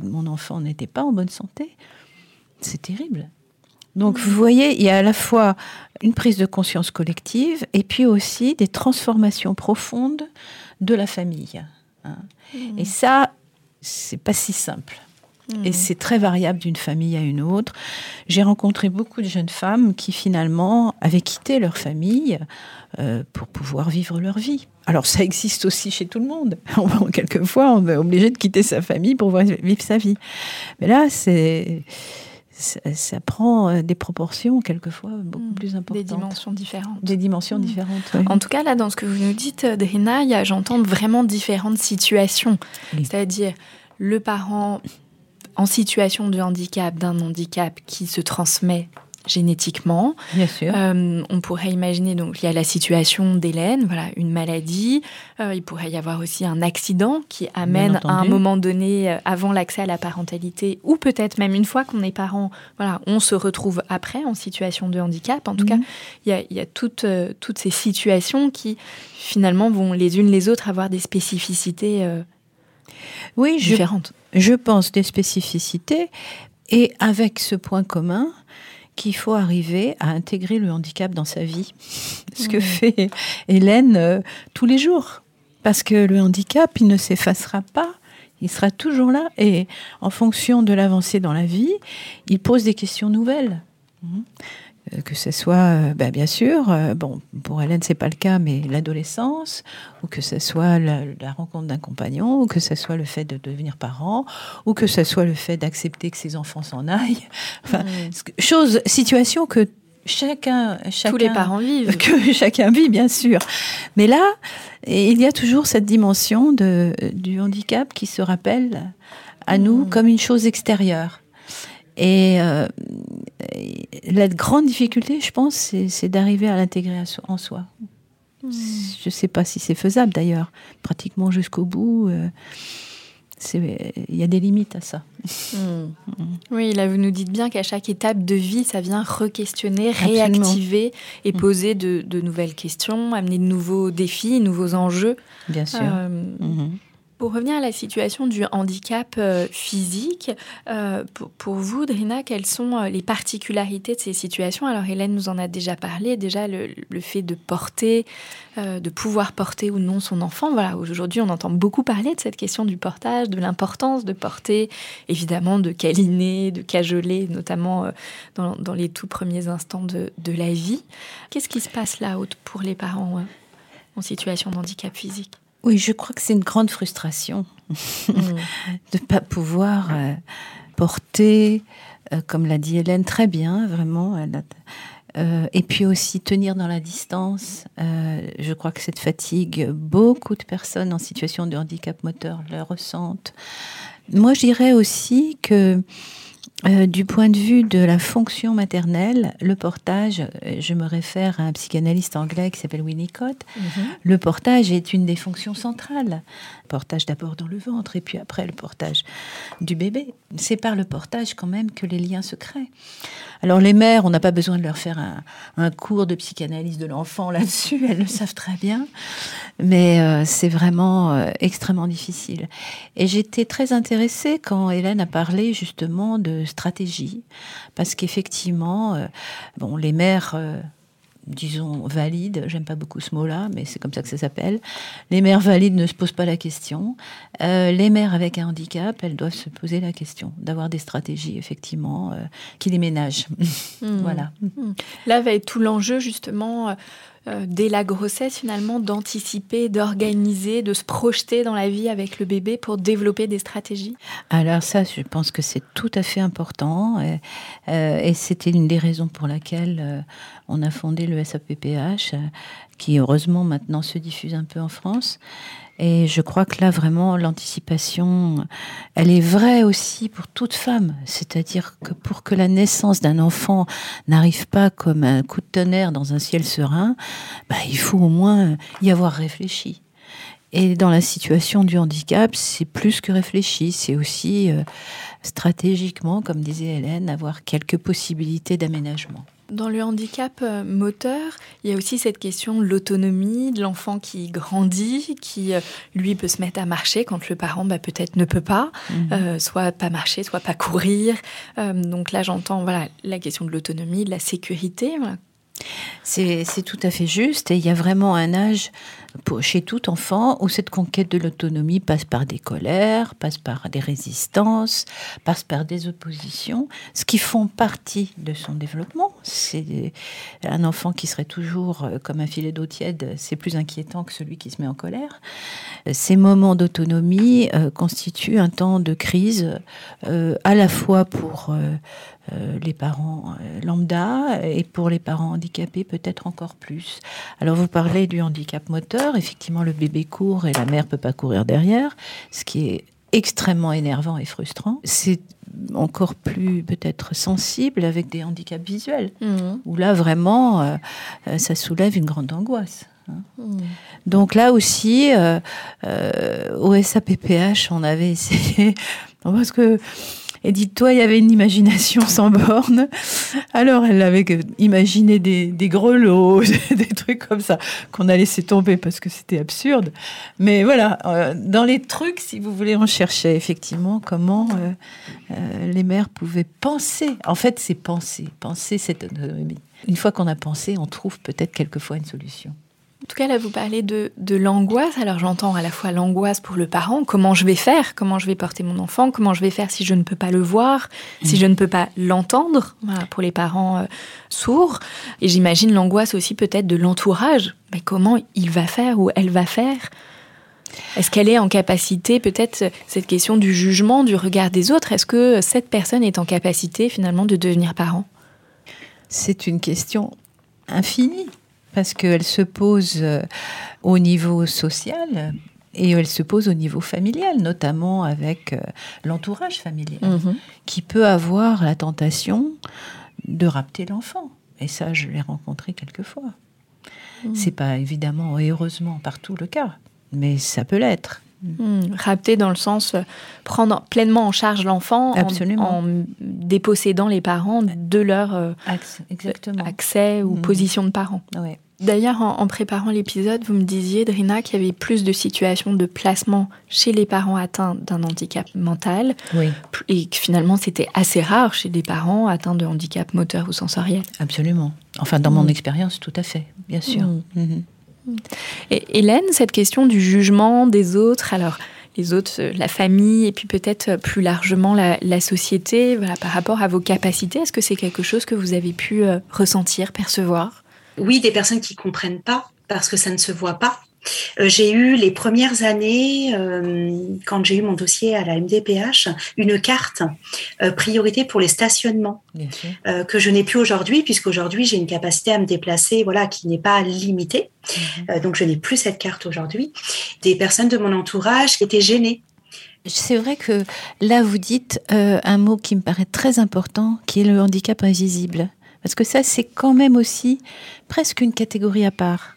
mon enfant n'était pas en bonne santé, c'est terrible. Donc vous voyez, il y a à la fois une prise de conscience collective et puis aussi des transformations profondes de la famille. Hein. Mmh. Et ça, c'est pas si simple. Mmh. Et c'est très variable d'une famille à une autre. J'ai rencontré beaucoup de jeunes femmes qui finalement avaient quitté leur famille euh, pour pouvoir vivre leur vie. Alors ça existe aussi chez tout le monde. Quelquefois, on est obligé de quitter sa famille pour pouvoir vivre sa vie. Mais là, c'est ça, prend euh, des proportions quelquefois beaucoup mmh. plus importantes. Des dimensions différentes. Des dimensions mmh. différentes. En tout cas, là, dans ce que vous nous dites, euh, Drina, j'entends vraiment différentes situations. C'est-à-dire le parent en situation de handicap, d'un handicap qui se transmet génétiquement. Bien sûr. Euh, on pourrait imaginer, donc il y a la situation d'Hélène, voilà, une maladie. Euh, il pourrait y avoir aussi un accident qui amène à un moment donné, euh, avant l'accès à la parentalité, ou peut-être même une fois qu'on est parent, voilà, on se retrouve après en situation de handicap. En tout cas, mhm. il y a, toutes, toutes ces situations qui finalement vont les unes les autres avoir des spécificités oui, différentes. Je, je pense des spécificités et avec ce point commun qu'il faut arriver à intégrer le handicap dans sa vie. Ce que fait Hélène euh, tous les jours. Parce que le handicap, il ne s'effacera pas. Il sera toujours là. Et en fonction de l'avancée dans la vie, il pose des questions nouvelles. Mmh. Euh, que ce soit, bah, bien sûr, euh, bon, pour Hélène, c'est pas le cas, mais l'adolescence, ou que ce soit la, rencontre d'un compagnon, ou que ce soit le fait de devenir parent, ou que ce soit le fait d'accepter que ses enfants s'en aillent. Enfin, mm. chose, situation que chacun, chacun, tous les parents vivent, que chacun vit, bien sûr. Mais là, il y a toujours cette dimension de, du handicap qui se rappelle à nous mm. comme une chose extérieure. Et euh, la grande difficulté, je pense, c'est d'arriver à l'intégrer en soi. Hmm. Je ne sais pas si c'est faisable d'ailleurs, pratiquement jusqu'au bout. Euh, il y a des limites à ça. Hmm. Oui, là vous nous dites bien qu'à chaque étape de vie, ça vient re-questionner, réactiver et hmm. poser de, nouvelles questions, amener de nouveaux défis, de nouveaux enjeux. Bien sûr. Euh, pour revenir à la situation du handicap euh, physique, euh, pour, vous, Drina, quelles sont euh, les particularités de ces situations? Alors, Hélène nous en a déjà parlé, déjà le, fait de porter, de pouvoir porter ou non son enfant. Voilà, aujourd'hui, on entend beaucoup parler de cette question du portage, de l'importance de porter, évidemment, de câliner, de cajoler, notamment dans, les tout premiers instants de, de la vie. Qu'est-ce qui se passe là pour les parents en situation de handicap physique? Oui, je crois que c'est une grande frustration mm. de ne pas pouvoir euh, porter, euh, comme l'a dit Hélène, très bien, vraiment. Euh, et puis aussi tenir dans la distance. je crois que cette fatigue, beaucoup de personnes en situation de handicap moteur le ressentent. Moi, je dirais aussi que euh, du point de vue de la fonction maternelle, le portage, euh, je me réfère à un psychanalyste anglais qui s'appelle Winnicott, mhm. le portage est une des fonctions centrales. portage d'abord dans le ventre et puis après le portage du bébé. C'est par le portage quand même que les liens se créent. Alors les mères, on n'a pas besoin de leur faire un, cours de psychanalyse de l'enfant là-dessus, elles le savent très bien, mais euh, c'est vraiment extrêmement difficile. Et j'étais très intéressée quand Hélène a parlé justement de stratégie, parce qu'effectivement, euh, bon, les mères, euh, disons, valides, j'aime pas beaucoup ce mot-là, mais c'est comme ça que ça s'appelle, les mères valides ne se posent pas la question. Euh, les mères avec un handicap, elles doivent se poser la question, d'avoir des stratégies, effectivement, qui les ménagent. Hmm. voilà. Hmm. Là va être tout l'enjeu, justement euh, dès la grossesse finalement d'anticiper, d'organiser, de se projeter dans la vie avec le bébé pour développer des stratégies? Alors ça, je pense que c'est tout à fait important et, euh, c'était une des raisons pour laquelle euh, on a fondé le SAPPH, qui heureusement maintenant se diffuse un peu en France. Et je crois que là, vraiment, l'anticipation, elle est vraie aussi pour toute femme. C'est-à-dire que pour que la naissance d'un enfant n'arrive pas comme un coup de tonnerre dans un ciel serein, bah, il faut au moins y avoir réfléchi. Et dans la situation du handicap, c'est plus que réfléchi, c'est aussi euh, stratégiquement, comme disait Hélène, avoir quelques possibilités d'aménagement. Dans le handicap euh, moteur, il y a aussi cette question de l'autonomie, de l'enfant qui grandit, qui euh, lui peut se mettre à marcher quand le parent bah, peut-être ne peut pas, Mhm. euh, soit pas marcher, soit pas courir. Euh, donc là, j'entends voilà la question de l'autonomie, de la sécurité. voilà. C'est tout à fait juste et il y a vraiment un âge pour, chez tout enfant où cette conquête de l'autonomie passe par des colères, passe par des résistances, passe par des oppositions, ce qui font partie de son développement. C'est un enfant qui serait toujours euh, comme un filet d'eau tiède, c'est plus inquiétant que celui qui se met en colère. Ces moments d'autonomie euh, constituent un temps de crise euh, à la fois pour euh, les parents euh, lambda et pour les parents handicapés peut-être encore plus. Alors vous parlez du handicap moteur, effectivement le bébé court et la mère peut pas courir derrière, ce qui est extrêmement énervant et frustrant. C'est encore plus peut-être sensible avec des handicaps visuels, où là vraiment euh, ça soulève une grande angoisse. hein. Donc là aussi, euh, euh, au SAPPH, on avait essayé, parce que Edith toi, il y avait une imagination sans borne. Alors, elle avait imaginé des, des grelots, des trucs comme ça, qu'on a laissé tomber parce que c'était absurde. Mais voilà, euh, dans les trucs, si vous voulez, on cherchait effectivement comment euh, euh, les mères pouvaient penser. En fait, c'est penser, penser cette autonomie. Une fois qu'on a pensé, on trouve peut-être quelquefois une solution. En tout cas, là, vous parlez de, de l'angoisse. Alors, j'entends à la fois l'angoisse pour le parent, comment je vais faire, comment je vais porter mon enfant, comment je vais faire si je ne peux pas le voir, si je ne peux pas l'entendre, pour les parents euh, sourds. Et j'imagine l'angoisse aussi peut-être de l'entourage. Mais comment il va faire ou elle va faire? Est-ce qu'elle est en capacité, peut-être, cette question du jugement, du regard des autres, est-ce que cette personne est en capacité finalement de devenir parent? C'est une question infinie parce qu'elle se pose euh, au niveau social et elle se pose au niveau familial, notamment avec euh, l'entourage familial, Mhm. qui peut avoir la tentation de rapter l'enfant. Et ça, je l'ai rencontré quelquefois. C'est pas évidemment et heureusement partout le cas, mais ça peut l'être. Hmm, rapter dans le sens euh, prendre pleinement en charge l'enfant en, dépossédant les parents de leur euh, Exactement. accès ou Mhm. position de parent. Ouais. D'ailleurs, en, en préparant l'épisode, vous me disiez, Drina, qu'il y avait plus de situations de placement chez les parents atteints d'un handicap mental Oui, et que finalement c'était assez rare chez des parents atteints de handicap moteur ou sensoriel. absolument. Enfin, dans mon Mm. expérience, tout à fait, bien sûr. Et Hélène, cette question du jugement des autres, alors les autres, euh, la famille, et puis peut-être euh, plus largement la, la société, voilà, par rapport à vos capacités, est-ce que c'est quelque chose que vous avez pu euh, ressentir, percevoir? Oui, des personnes qui comprennent pas parce que ça ne se voit pas. Euh, j'ai eu les premières années, euh, quand j'ai eu mon dossier à la MDPH, une carte euh, priorité pour les stationnements euh, que je n'ai plus aujourd'hui, puisqu'aujourd'hui j'ai une capacité à me déplacer, voilà, qui n'est pas limitée. Euh, donc je n'ai plus cette carte aujourd'hui. Des personnes de mon entourage qui étaient gênées. C'est vrai que là, vous dites euh, un mot qui me paraît très important, qui est le handicap invisible. Parce que ça, c'est quand même aussi presque une catégorie à part.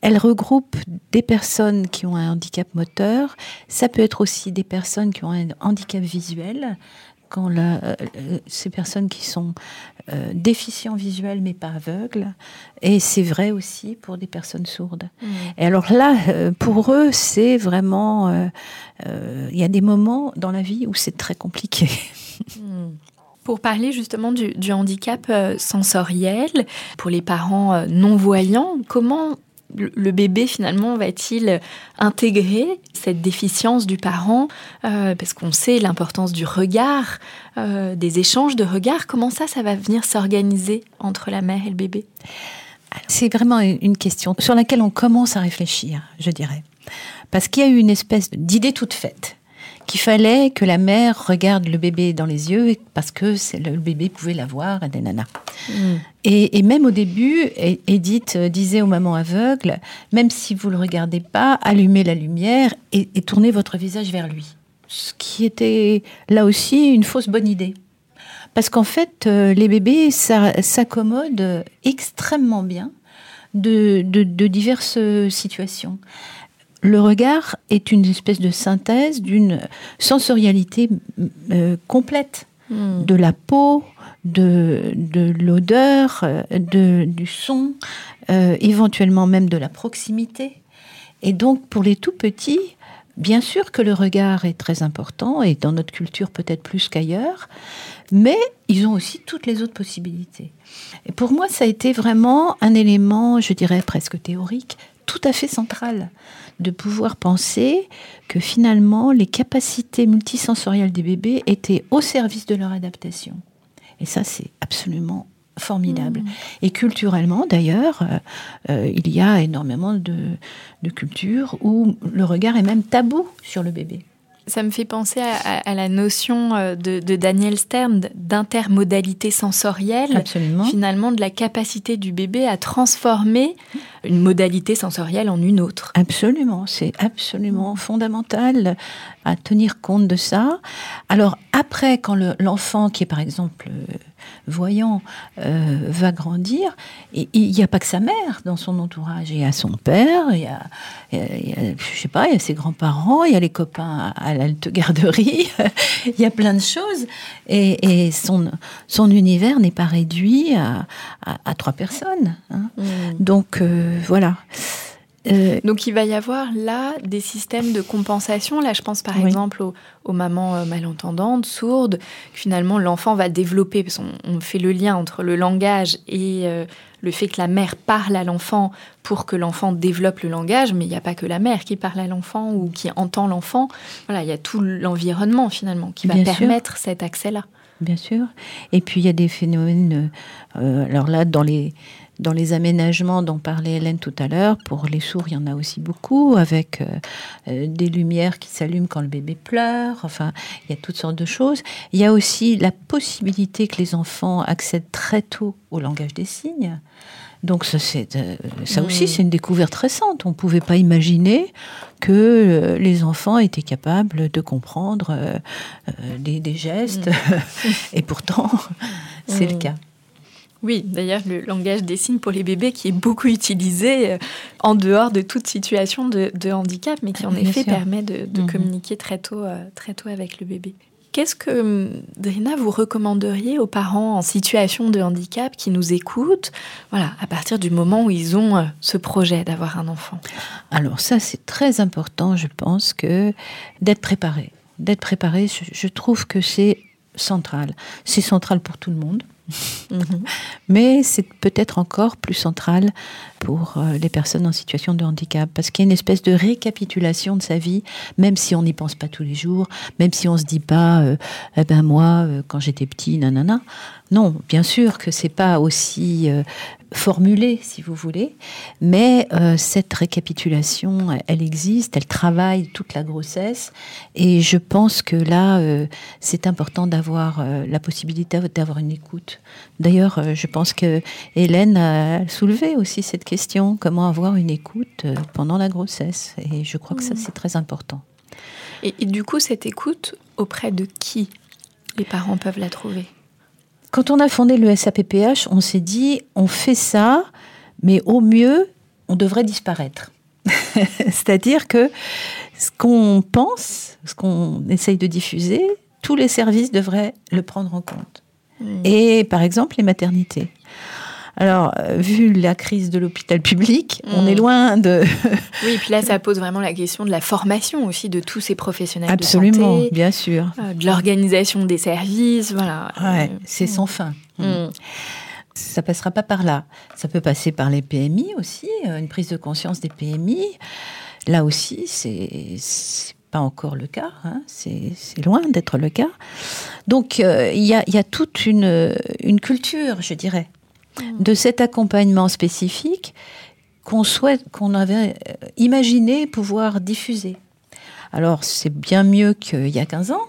Elle regroupe des personnes qui ont un handicap moteur. Ça peut être aussi des personnes qui ont un handicap visuel. Quand la- euh, euh, ces personnes qui sont euh, déficients visuels mais pas aveugles. Et c'est vrai aussi pour des personnes sourdes. Et alors là, euh, pour eux, c'est vraiment... Il y a des moments dans la vie où c'est très compliqué. Pour parler justement du, du handicap sensoriel, pour les parents non-voyants, comment le bébé finalement va-t-il intégrer cette déficience du parent Euh, Parce qu'on sait l'importance du regard, euh, des échanges de regards. Comment ça, ça va venir s'organiser entre la mère et le bébé? C'est vraiment une question sur laquelle on commence à réfléchir, je dirais. Parce qu'il y a eu une espèce d'idée toute faite qu'il fallait que la mère regarde le bébé dans les yeux parce que le bébé pouvait l'avoir et des nanas. Mm. Et, même au début, Edith disait aux mamans aveugles, même si vous ne le regardez pas, allumez la lumière et, tournez votre visage vers lui. Ce qui était là aussi une fausse bonne idée. Parce qu'en fait, euh, les bébés s'accommodent extrêmement bien de, diverses situations le regard est une espèce de synthèse d'une sensorialité euh, complète hmm. de la peau, de, l'odeur, euh, du son, euh, éventuellement même de la proximité. Et donc pour les tout petits, bien sûr que le regard est très important, et dans notre culture peut-être plus qu'ailleurs, mais ils ont aussi toutes les autres possibilités. Et pour moi, ça a été vraiment un élément, je dirais presque théorique, tout à fait central de pouvoir penser que finalement les capacités multisensorielles des bébés étaient au service de leur adaptation. Et ça, c'est absolument formidable. Mmh. Et culturellement, d'ailleurs, euh, euh, il y a énormément de, de cultures où le regard est même tabou sur le bébé. Ça me fait penser à, la notion euh, de, Daniel Stern d'intermodalité sensorielle. Absolument. Finalement, de la capacité du bébé à transformer une modalité sensorielle en une autre. Absolument, c'est absolument fondamental à tenir compte de ça. Alors après, quand l'enfant qui est par exemple euh, voyant euh, va grandir, il n'y a pas que sa mère dans son entourage, il y a son père, il y a, je sais pas, il y a ses grands-parents, il y a les copains à l'alte garderie, il y a plein de choses, et, son, son univers n'est pas réduit à, trois personnes. Hein. Mmh. Donc euh, voilà. Euh, Donc il va y avoir là des systèmes de compensation. Là, je pense par exemple aux, mamans euh, malentendantes, sourdes. Finalement, l'enfant va développer, parce qu'on fait le lien entre le langage et euh, le fait que la mère parle à l'enfant pour que l'enfant développe le langage, mais il n'y a pas que la mère qui parle à l'enfant ou qui entend l'enfant. Voilà, il y a tout l'environnement finalement qui va permettre cet accès-là. Bien sûr. Et puis il y a des phénomènes. alors là, dans les dans les aménagements dont parlait Hélène tout à l'heure, pour les sourds, il y en a aussi beaucoup, avec euh, euh, des lumières qui s'allument quand le bébé pleure. Enfin, il y a toutes sortes de choses. Il y a aussi la possibilité que les enfants accèdent très tôt au langage des signes. Donc ça, euh, ça aussi, c'est une découverte récente. On ne pouvait pas imaginer que les enfants étaient capables de comprendre des, gestes. Mm. Et pourtant, c'est le mm. cas. Oui, d'ailleurs, le langage des signes pour les bébés qui est beaucoup utilisé euh, en dehors de toute situation de, handicap, mais qui en effet permet de, mhm. communiquer très tôt, euh, très tôt avec le bébé. Qu'est-ce que, hum, Drina, vous recommanderiez aux parents en situation de handicap qui nous écoutent, voilà, à partir du moment où ils ont euh, ce projet d'avoir un enfant? Alors ça, c'est très important, je pense, que d'être préparé. D'être préparé, je trouve que c'est central. C'est central pour tout le monde. Mais c'est peut-être encore plus central pour euh, les personnes en situation de handicap, parce qu'il y a une espèce de récapitulation de sa vie, même si on n'y pense pas tous les jours, même si on se dit pas, euh, eh ben moi, euh, quand j'étais petit, nanana. Non, bien sûr que c'est pas aussi formulée, si vous voulez, mais euh, cette récapitulation, elle existe, elle travaille toute la grossesse, et je pense que là, euh, c'est important d'avoir euh, la possibilité d'avoir une écoute. D'ailleurs, je pense que Hélène a soulevé aussi cette question, comment avoir une écoute pendant la grossesse, et je crois que ça, mmh. c'est très important. et du coup, cette écoute, auprès de qui les parents peuvent la trouver? Quand on a fondé le SAPPH, on s'est dit, on fait ça, mais au mieux, on devrait disparaître. C'est-à-dire que ce qu'on pense, ce qu'on essaye de diffuser, tous les services devraient le prendre en compte. Hmm. Et par exemple, les maternités. Alors, euh, vu la crise de l'hôpital public, on est mm. loin de. oui, et puis là, ça pose vraiment la question de la formation aussi de tous ces professionnels Absolument, de santé. bien sûr. Euh, de l'organisation des services, voilà. Ouais, c'est mm. sans fin. Mm. Ça passera pas par là. Ça peut passer par les PMI aussi, euh, une prise de conscience des PMI. Là aussi, c'est pas encore le cas, hein. c'est loin d'être le cas. Donc il y, a, y, a, toute une, une culture, je dirais, de cet accompagnement spécifique qu'on souhaite, qu'on avait euh, imaginé pouvoir diffuser. Alors, c'est bien mieux qu'il y a 15 ans,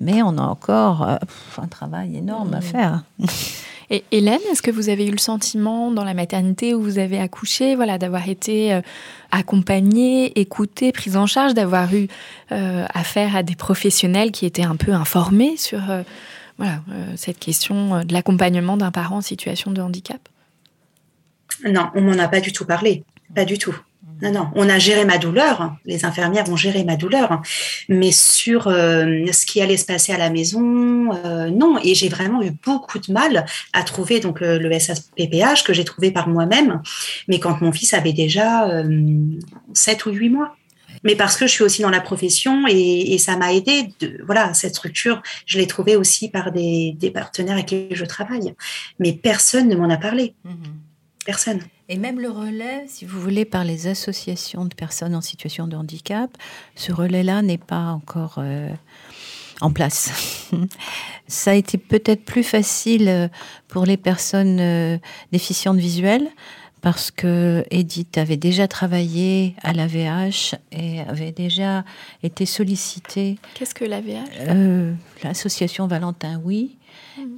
mais on a encore euh, un travail énorme à Mmh. faire. Et Hélène, est-ce que vous avez eu le sentiment dans la maternité où vous avez accouché, voilà, d'avoir été euh, accompagnée, écoutée, prise en charge, d'avoir eu euh, affaire à des professionnels qui étaient un peu informés sur euh, voilà, euh, cette question euh, de l'accompagnement d'un parent en situation de handicap Non, on m'en a pas du tout parlé. Pas du tout. Non, non, on a géré ma douleur. Les infirmières ont géré ma douleur. Mais sur euh, ce qui allait se passer à la maison, non. Et j'ai vraiment eu beaucoup de mal à trouver donc le, le que j'ai trouvé par moi-même. Mais quand mon fils avait déjà euh, 7 ou 8 mois. Mais parce que je suis aussi dans la profession et, et ça m'a aidé. De, voilà, cette structure, je l'ai trouvée aussi par des, des partenaires avec qui je travaille. Mais personne ne m'en a parlé. Personne. Et même le relais, si vous voulez, par les associations de personnes en situation de handicap, ce relais-là n'est pas encore euh, en place. Ça a été peut-être plus facile euh, pour les personnes euh, déficientes visuelles parce que Edith avait déjà travaillé à l'AVH et avait déjà été sollicitée. Qu'est-ce que l'AVH euh, L'association Valentin Oui.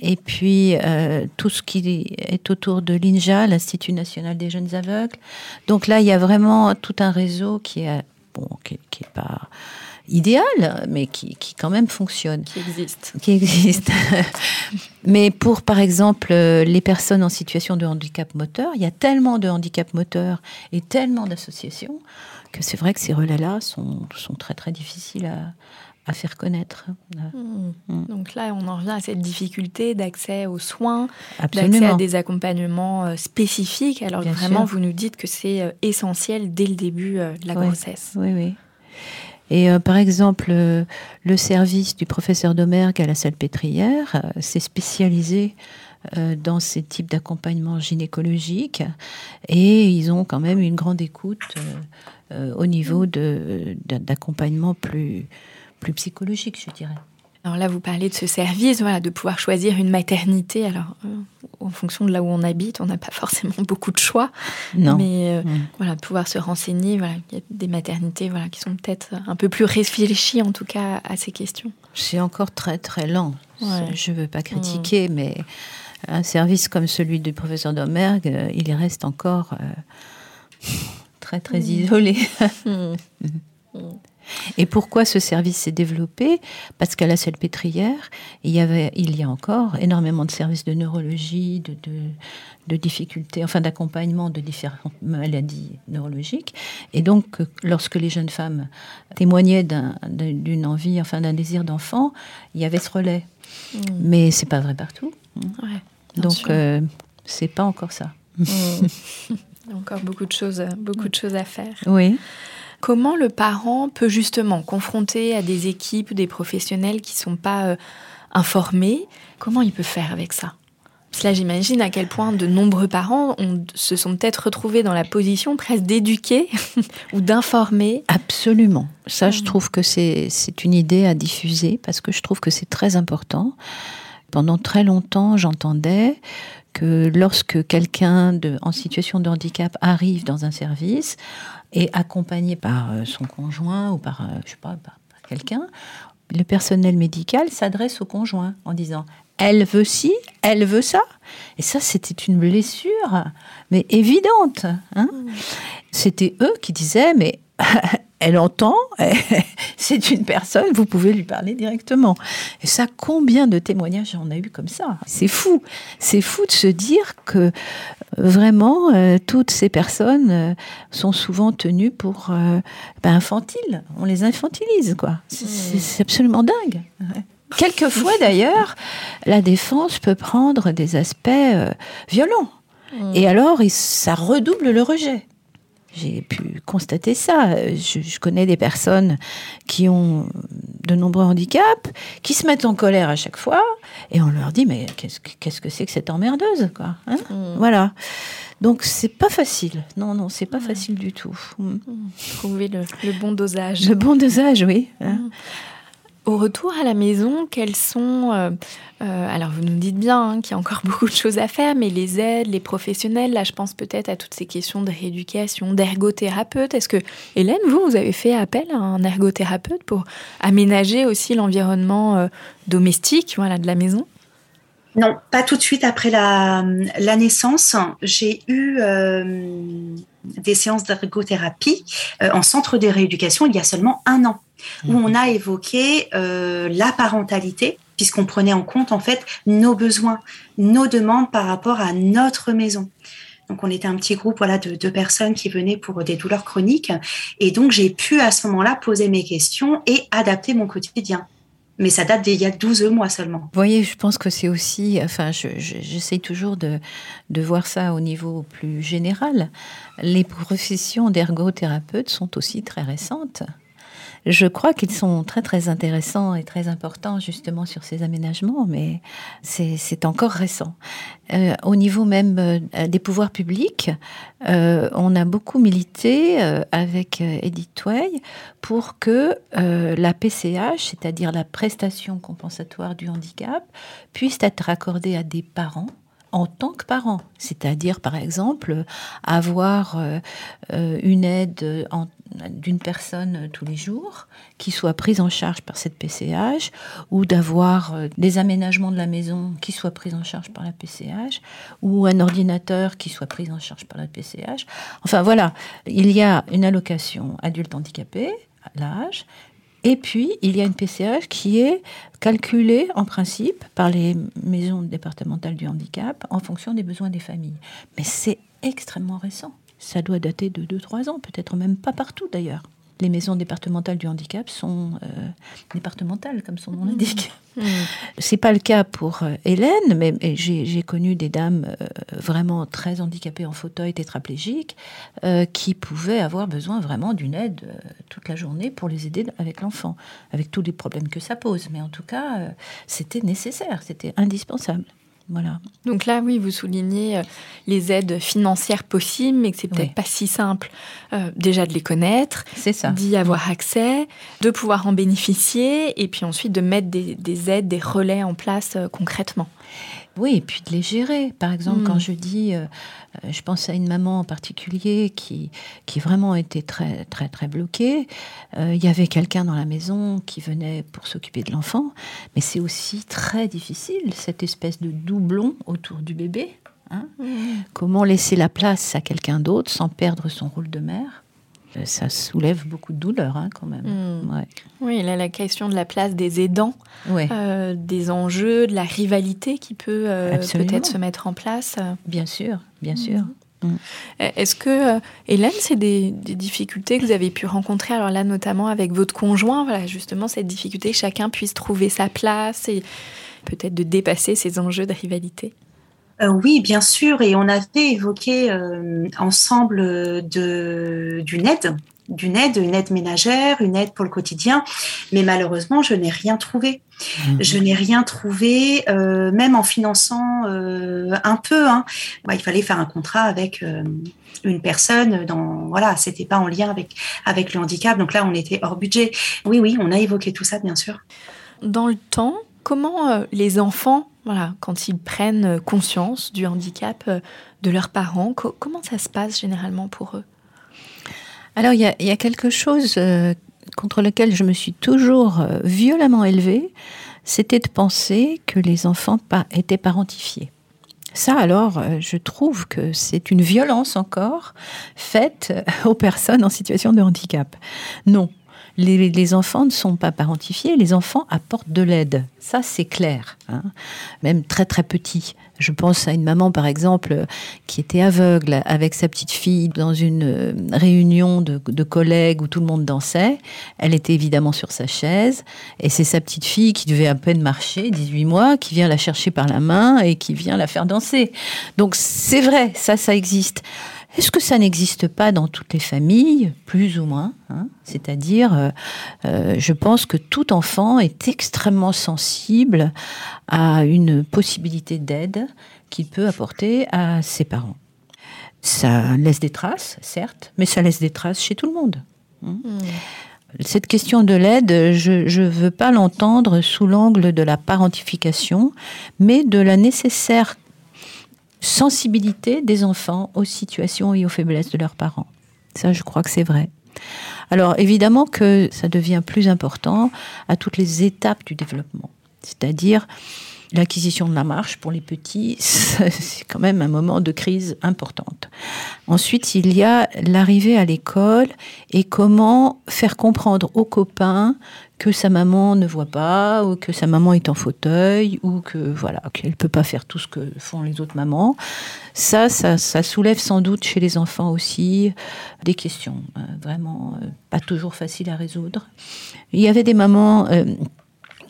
Et puis euh, tout ce qui est autour de l'INJA, l'Institut national des jeunes aveugles. Donc là, il y a vraiment tout un réseau qui est bon, qui, qui est pas idéal, mais qui, qui quand même fonctionne. Qui existe. Qui existe. mais pour, par exemple, euh, les personnes en situation de handicap moteur, il y a tellement de handicap moteur et tellement d'associations que c'est vrai que ces relais-là sont, sont très très difficiles à, à faire connaître. Mmh. Donc là, on en revient à cette difficulté d'accès aux soins, d'accès à des accompagnements euh, spécifiques, alors Bien vraiment, sûr. vous nous dites que c'est euh, essentiel dès le début de la Ouais. grossesse. Oui, oui. Et euh, par exemple, euh, le service du professeur Domergue à la Salpêtrière euh, s'est spécialisé euh, dans ces types d'accompagnement gynécologique et ils ont quand même une grande écoute au niveau d'accompagnement plus, plus psychologique, je dirais. Alors là, vous parlez de ce service, voilà, de pouvoir choisir une maternité. Alors, euh, en fonction de là où on habite, on n'a pas forcément beaucoup de choix. Non. Mais euh, Mm. voilà, pouvoir se renseigner, voilà, il y a des maternités voilà, qui sont peut-être un peu plus réfléchies, en tout cas, à ces questions. C'est encore très très lent. Ouais. Je ne veux pas critiquer, mais un service comme celui du professeur Domergue, euh, il reste encore euh, très très Mm. isolé. Et pourquoi ce service s'est développé? Parce qu'à la Salpêtrière, il y avait, il y a encore énormément de services de neurologie, de, de, de difficultés, enfin d'accompagnement de différentes maladies neurologiques. Et donc, lorsque les jeunes femmes témoignaient d'un- d'un- d'une envie, enfin d'un désir d'enfant, il y avait ce relais. Mm. Mais c'est pas vrai partout. Ouais, Donc, euh, c'est pas encore ça. Mm. Il y a encore beaucoup de choses, beaucoup de choses à faire. Oui. Comment le parent peut justement confronter à des équipes, des professionnels qui ne sont pas euh, informés? Comment il peut faire avec ça? Là, j'imagine à quel point de nombreux parents ont- se sont peut-être retrouvés dans la position presque d'éduquer ou d'informer. Absolument. Ça, je trouve que c'est une idée à diffuser parce que je trouve que c'est très important. Pendant très longtemps, j'entendais que lorsque quelqu'un en situation de handicap arrive dans un service et accompagné par euh, son conjoint ou par, euh, je sais pas, par, par quelqu'un, le personnel médical s'adresse au conjoint en disant elle veut ci, elle veut ça. Et ça, c'était une blessure, mais évidente. hein. C'était eux qui disaient, mais elle entend, c'est une personne, vous pouvez lui parler directement. Et ça, combien de témoignages on a eu comme ça? C'est fou. C'est fou de se dire que euh, vraiment, euh, toutes ces personnes euh, sont souvent tenues pour euh, ben, infantiles. On les infantilise, quoi. C'est- c'est absolument dingue. Ouais. Quelquefois, d'ailleurs, la défense peut prendre des aspects violents. Et alors, ça redouble le rejet. J'ai pu constater ça. Je, je connais des personnes qui ont de nombreux handicaps, qui se mettent en colère à chaque fois, et on leur dit mais qu'est-ce que qu'est-ce que c'est que cette emmerdeuse quoi hein Voilà. Donc c'est pas facile. Non non, c'est pas facile du tout. Mm. Trouver le, le bon dosage. Le bon dosage, oui. hein. Au retour à la maison, quelles sont... euh, euh, alors vous nous dites bien hein, qu'il y a encore beaucoup de choses à faire, mais les aides, les professionnels, là je pense peut-être à toutes ces questions de rééducation, d'ergothérapeute. Est-ce que, Hélène, vous, vous avez fait appel à un ergothérapeute pour aménager aussi l'environnement euh, domestique voilà, de la maison? Non, pas tout de suite après la, la naissance. J'ai eu euh, des séances d'ergothérapie euh, en centre de rééducation il y a seulement un an, où on a évoqué euh, la parentalité, puisqu'on prenait en compte en fait nos besoins, nos demandes par rapport à notre maison. Donc on était un petit groupe voilà de deux personnes qui venaient pour des douleurs chroniques et donc j'ai pu à ce moment-là poser mes questions et adapter mon quotidien. Mais ça date d'il y a 12 mois seulement. Vous voyez, je pense que c'est aussi, enfin, je- je- j'essaie toujours de, de voir ça au niveau plus général. Les professions d'ergothérapeute sont aussi très récentes. Je crois qu'ils sont très très intéressants et très importants justement sur ces aménagements, mais c'est encore récent. Euh, au niveau même euh, des pouvoirs publics, euh, on a beaucoup milité avec Edith Way pour que la PCH, c'est-à-dire la prestation compensatoire du handicap, puisse être accordée à des parents en tant que parents, c'est-à-dire par exemple avoir une aide en- d'une personne tous les jours qui soit prise en charge par cette PCH ou d'avoir euh, des aménagements de la maison qui soient pris en charge par la PCH ou un ordinateur qui soit pris en charge par la PCH. Enfin voilà, il y a une allocation adulte handicapé l'âge et puis, il y a une PCH qui est calculée en principe par les maisons départementales du handicap en fonction des besoins des familles. Mais c'est extrêmement récent. Ça doit dater de 2-3 ans, peut-être même pas partout d'ailleurs. Les maisons départementales du handicap sont euh, départementales, comme son nom l'indique. C'est pas le cas pour euh, Hélène, mais, j'ai connu des dames euh, vraiment très handicapées en fauteuil tétraplégiques euh, qui pouvaient avoir besoin vraiment d'une aide toute la journée pour les aider avec l'enfant, avec tous les problèmes que ça pose. Mais en tout cas, c'était nécessaire, c'était indispensable. Voilà. Donc là, oui, vous soulignez euh, les aides financières possibles, mais que c'est peut-être Oui. pas si simple euh, déjà de les connaître, d'y avoir accès, de pouvoir en bénéficier, et puis ensuite de mettre des, des aides, des relais en place euh, concrètement. Oui, et puis de les gérer. Par exemple, quand je dis, euh, euh, je pense à une maman en particulier qui, qui vraiment était très, très, très bloquée. Euh, Il y avait quelqu'un dans la maison qui venait pour s'occuper de l'enfant, mais c'est aussi très difficile, cette espèce de doublon autour du bébé. hein. Comment laisser la place à quelqu'un d'autre sans perdre son rôle de mère? Ça soulève beaucoup de douleur, hein, quand même. Mm. Ouais. Oui, là, la question de la place des aidants, Ouais. euh, des enjeux, de la rivalité qui peut euh, peut-être se mettre en place. euh. Bien sûr, bien sûr. Est-ce que, euh, Hélène, c'est des, des difficultés que vous avez pu rencontrer, alors là notamment avec votre conjoint, voilà, justement cette difficulté que chacun puisse trouver sa place et peut-être de dépasser ces enjeux de rivalité? Euh, oui, bien sûr, et on avait évoqué euh, ensemble euh, de d'une aide, d'une aide, une aide ménagère, une aide pour le quotidien, mais malheureusement, je n'ai rien trouvé. Je n'ai rien trouvé, euh, même en finançant euh, un peu. Hein. Ouais, il fallait faire un contrat avec euh, une personne. Dans voilà, c'était pas en lien avec avec le handicap. Donc là, on était hors budget. Oui, oui, on a évoqué tout ça, bien sûr. Dans le temps, comment les enfants, voilà, quand ils prennent conscience du handicap euh, de leurs parents, co- comment ça se passe généralement pour eux? Alors, il y a, quelque chose euh, contre lequel je me suis toujours euh, violemment élevée, c'était de penser que les enfants étaient parentifiés. Ça, alors, euh, je trouve que c'est une violence encore faite euh, aux personnes en situation de handicap. Non, les, enfants ne sont pas parentifiés, les enfants apportent de l'aide. Ça, c'est clair. hein. Même très très petits. Je pense à une maman, par exemple, qui était aveugle avec sa petite fille dans une euh, réunion de, de collègues où tout le monde dansait. Elle était évidemment sur sa chaise et c'est sa petite fille qui devait à peine marcher, 18 mois, qui vient la chercher par la main et qui vient la faire danser. Donc c'est vrai, ça, ça existe. Est-ce que ça n'existe pas dans toutes les familles, plus ou moins hein? C'est-à-dire, euh, euh, je pense que tout enfant est extrêmement sensible à une possibilité d'aide qu'il peut apporter à ses parents. Ça laisse des traces, certes, mais ça laisse des traces chez tout le monde. hein? Cette question de l'aide, je ne veux pas l'entendre sous l'angle de la parentification, mais de la nécessaire sensibilité des enfants aux situations et aux faiblesses de leurs parents. Ça, je crois que c'est vrai. Alors évidemment que ça devient plus important à toutes les étapes du développement. C'est-à-dire l'acquisition de la marche pour les petits, c'est quand même un moment de crise importante. Ensuite, il y a l'arrivée à l'école et comment faire comprendre aux copains que sa maman ne voit pas ou que sa maman est en fauteuil ou que voilà qu'elle peut pas faire tout ce que font les autres mamans. Ça, ça, soulève sans doute chez les enfants aussi des questions euh, vraiment euh, pas toujours faciles à résoudre. Il y avait des mamans euh,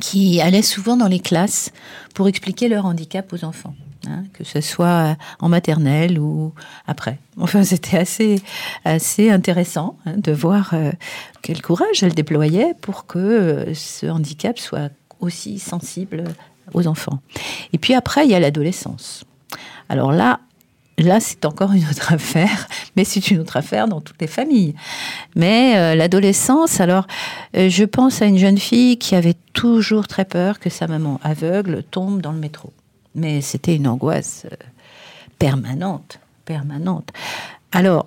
qui allaient souvent dans les classes pour expliquer leur handicap aux enfants. Hein, que ce soit en maternelle ou après. Enfin, c'était assez, assez intéressant hein, de voir euh, quel courage elle déployait pour que euh, ce handicap soit aussi sensible aux enfants. Et puis après, il y a l'adolescence. Alors là, Là, c'est encore une autre affaire, mais c'est une autre affaire dans toutes les familles. Mais euh, l'adolescence, alors, euh, je pense à une jeune fille qui avait toujours très peur que sa maman aveugle tombe dans le métro. Mais c'était une angoisse euh, permanente, permanente. Alors,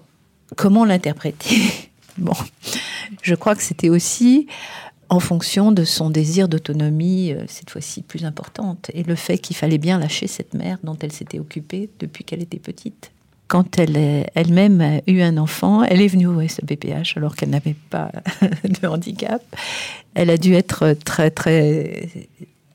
comment l'interpréter? Bon, je crois que c'était aussi en fonction de son désir d'autonomie, euh, cette fois-ci plus importante, et le fait qu'il fallait bien lâcher cette mère dont elle s'était occupée depuis qu'elle était petite. Quand elle elle-même a eu un enfant, elle est venue au SBPH alors qu'elle n'avait pas de handicap. Elle a dû être très très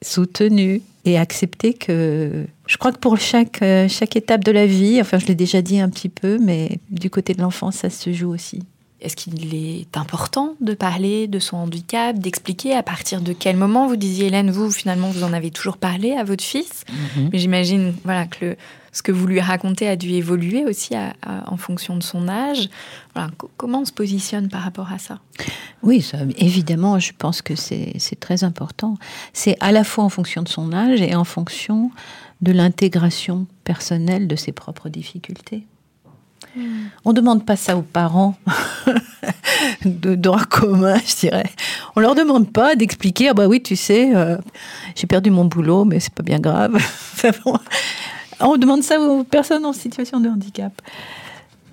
soutenue et accepter que je crois que pour chaque, chaque étape de la vie, enfin je l'ai déjà dit un petit peu, mais du côté de l'enfant, ça se joue aussi. Est-ce qu'il est important de parler de son handicap, d'expliquer à partir de quel moment vous disiez Hélène, vous finalement vous en avez toujours parlé à votre fils, mhm. mais j'imagine voilà que ce que vous lui racontez a dû évoluer aussi en fonction de son âge. comment on se positionne par rapport à ça? Oui, évidemment, je pense que c'est très important. C'est à la fois en fonction de son âge et en fonction de l'intégration personnelle de ses propres difficultés. On ne demande pas ça aux parents de droit commun, je dirais. On leur demande pas d'expliquer, ah bah oui, tu sais, euh, j'ai perdu mon boulot, mais c'est pas bien grave. On demande ça aux personnes en situation de handicap.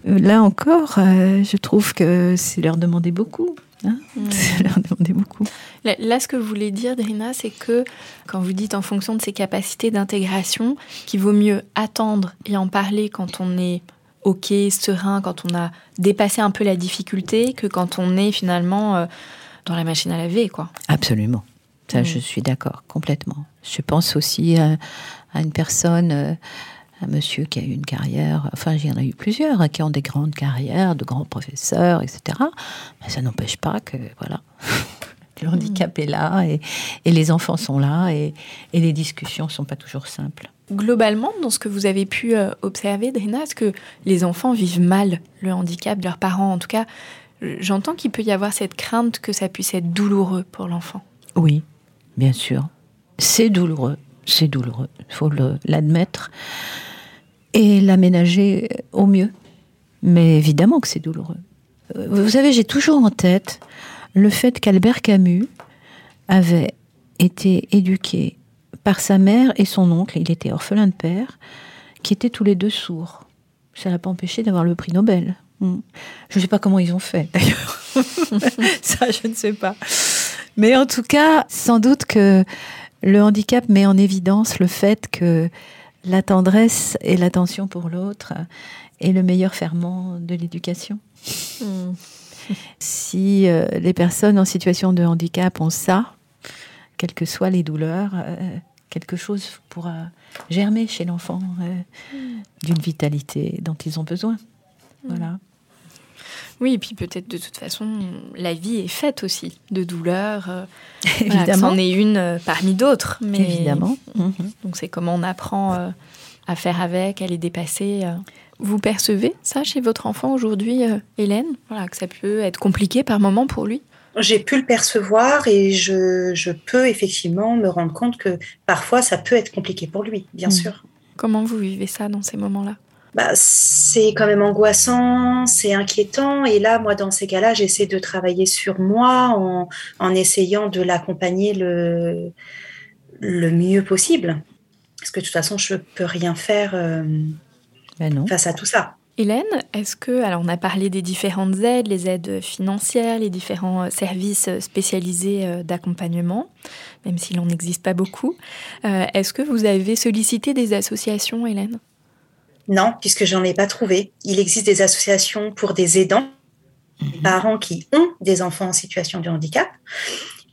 Euh, là encore, euh, je trouve que c'est leur demander beaucoup. Hein. C'est leur demander beaucoup. Là, ce que vous voulez dire, Drina, c'est que quand vous dites en fonction de ses capacités d'intégration, qu'il vaut mieux attendre et en parler quand on est ok, serein, quand on a dépassé un peu la difficulté, que quand on est finalement euh, dans la machine à laver, quoi. Absolument. Ça, mm. je suis d'accord, complètement. Je pense aussi à, une personne, euh, un monsieur qui a eu une carrière, enfin, il y en a eu plusieurs, hein, qui ont des grandes carrières, de grands professeurs, etc. Mais ça n'empêche pas que, voilà, le handicap est là et, les enfants sont là et, et les discussions ne sont pas toujours simples globalement, dans ce que vous avez pu euh, observer, Drina, est-ce que les enfants vivent mal le handicap de leurs parents? En tout cas, j'entends qu'il peut y avoir cette crainte que ça puisse être douloureux pour l'enfant. Oui, bien sûr. C'est douloureux, c'est douloureux, il faut l'admettre et l'aménager au mieux. Mais évidemment que c'est douloureux. Euh, vous savez, j'ai toujours en tête le fait qu'Albert Camus avait été éduqué par sa mère et son oncle, il était orphelin de père, qui étaient tous les deux sourds. Ça l'a pas empêché d'avoir le prix Nobel. Hmm. Je ne sais pas comment ils ont fait, d'ailleurs. Ça, je ne sais pas. Mais en tout cas, sans doute que le handicap met en évidence le fait que la tendresse et l'attention pour l'autre est le meilleur ferment de l'éducation. Hmm. Si euh, les personnes en situation de handicap ont ça, quelles que soient les douleurs, euh, quelque chose pourra germer chez l'enfant euh, d'une vitalité dont ils ont besoin. Voilà. Oui, et puis peut-être de toute façon, la vie est faite aussi de douleurs. Euh, Évidemment. C'en est une euh, parmi d'autres. Mais... Évidemment. Mhm. Donc c'est comment on apprend à faire avec, à les dépasser. Vous percevez ça chez votre enfant aujourd'hui, Hélène? Voilà, Que ça peut être compliqué par moment pour lui? J'ai pu le percevoir et je, peux effectivement me rendre compte que parfois ça peut être compliqué pour lui, bien hmm. sûr. Comment vous vivez ça dans ces moments-là? Bah, c'est quand même angoissant, c'est inquiétant. Et là, moi, dans ces cas-là, j'essaie de travailler sur moi en, en essayant de l'accompagner le, le mieux possible. Parce que de toute façon, je ne peux rien faire euh, Ben non. face à tout ça. Hélène, est-ce que, alors on a parlé des différentes aides, les aides financières, les différents euh, services spécialisés euh, d'accompagnement, même s'il n'en existe pas beaucoup. Euh, est-ce que vous avez sollicité des associations, Hélène? Non, puisque j'en ai pas trouvé. Il existe des associations pour des aidants, des parents qui ont des enfants en situation de handicap,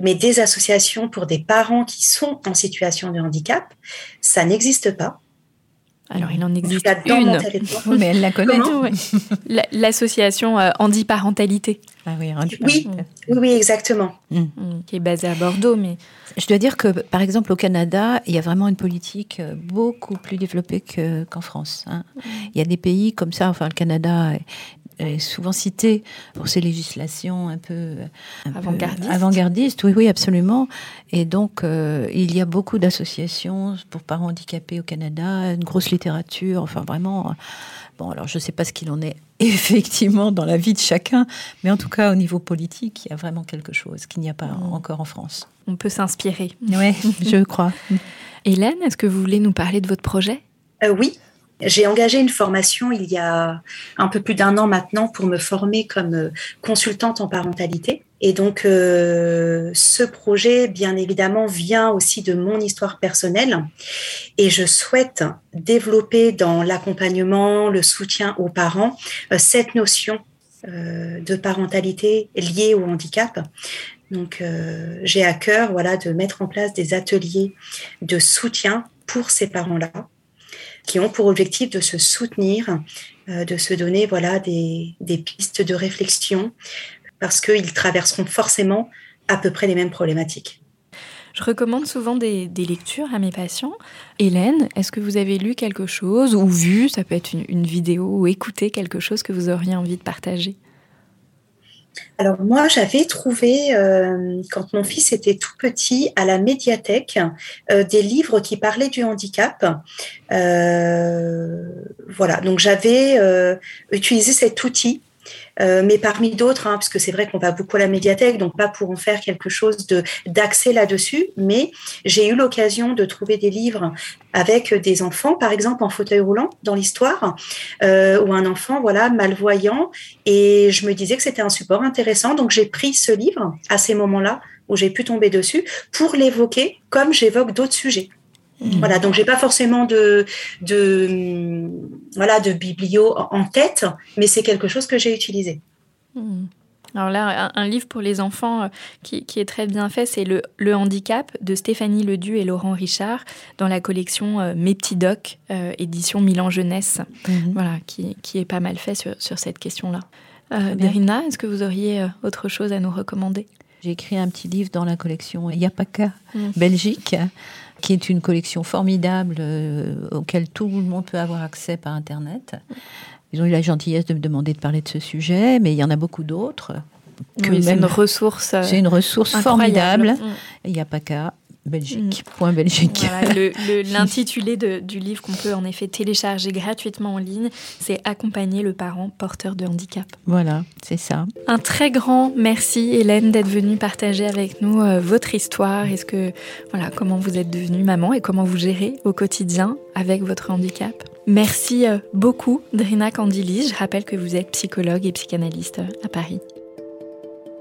mais des associations pour des parents qui sont en situation de handicap, ça n'existe pas. Alors il en existe une. Oui, mais elle la connaît. Comment Ouais. La- L'association euh, Handiparentalité, Ah oui, Oui, compte. oui, oui, exactement. mm, qui est basée à Bordeaux, mais Je dois dire que, par exemple, au Canada, il y a vraiment une politique euh, beaucoup plus développée que- qu'en France. hein. Il y a des pays comme ça, enfin, le Canada est, est souvent cité pour ses législations un peu, Avant-gardistes. avant-gardistes. Oui, oui, absolument. Et donc, euh, il y a beaucoup d'associations pour parents handicapés au Canada, une grosse littérature, enfin, vraiment. euh, Bon, alors, je ne sais pas ce qu'il en est effectivement dans la vie de chacun, mais en tout cas, au niveau politique, il y a vraiment quelque chose qu'il n'y a pas encore en France. on peut s'inspirer. Oui, je crois. Hélène, est-ce que vous voulez nous parler de votre projet? Euh, oui, j'ai engagé une formation il y a un peu plus d'un an maintenant pour me former comme euh, consultante en parentalité. Et donc, euh, ce projet, bien évidemment, vient aussi de mon histoire personnelle. Et je souhaite développer dans l'accompagnement, le soutien aux parents, euh, cette notion de parentalité liée au handicap. Donc, j'ai à cœur voilà, de mettre en place des ateliers de soutien pour ces parents-là qui ont pour objectif de se soutenir, euh, de se donner voilà des, des pistes de réflexion, parce qu'ils traverseront forcément à peu près les mêmes problématiques. Je recommande souvent des, des lectures à mes patients. Hélène, est-ce que vous avez lu quelque chose ou vu, ça peut être une, une vidéo, ou écouté quelque chose que vous auriez envie de partager? Alors moi, j'avais trouvé, euh, quand mon fils était tout petit, à la médiathèque, euh, des livres qui parlaient du handicap. Euh, voilà, donc j'avais utilisé cet outil. Euh, mais parmi d'autres, hein, parce c'est vrai qu'on va beaucoup à la médiathèque, donc pas pour en faire quelque chose de d'accès là-dessus, mais j'ai eu l'occasion de trouver des livres avec des enfants, par exemple en fauteuil roulant dans l'histoire, euh, ou un enfant voilà malvoyant, et je me disais que c'était un support intéressant, donc j'ai pris ce livre à ces moments-là où j'ai pu tomber dessus pour l'évoquer comme j'évoque d'autres sujets. Voilà, donc j'ai pas forcément de, de voilà de biblio en tête, mais c'est quelque chose que j'ai utilisé. Hmm. Alors là, un, livre pour les enfants euh, qui, qui est très bien fait, c'est le, le handicap de Stéphanie Ledu et Laurent Richard dans la collection euh, Mes petits docs, euh, édition Milan Jeunesse, voilà, qui, qui est pas mal fait sur, sur cette question-là. Euh. Derina, est-ce que vous auriez autre chose à nous recommander? J'ai écrit un petit livre dans la collection Yapaka, Mm. Belgique, qui est une collection formidable euh, auquel tout le monde peut avoir accès par Internet. Ils ont eu la gentillesse de me demander de parler de ce sujet, mais il y en a beaucoup d'autres. que Oui, C'est même- une ressource. euh, C'est une ressource incroyable. formidable. Mm. Yapaka, Belgique. Point Belgique. L'intitulé du livre qu'on peut en effet télécharger gratuitement en ligne, c'est Accompagner le parent porteur de handicap. Voilà, c'est ça. Un très grand merci Hélène d'être venue partager avec nous euh, votre histoire. Est-ce que voilà comment vous êtes devenue maman et comment vous gérez au quotidien avec votre handicap? Merci euh, beaucoup Drina Candilis. Je rappelle que vous êtes psychologue et psychanalyste à Paris.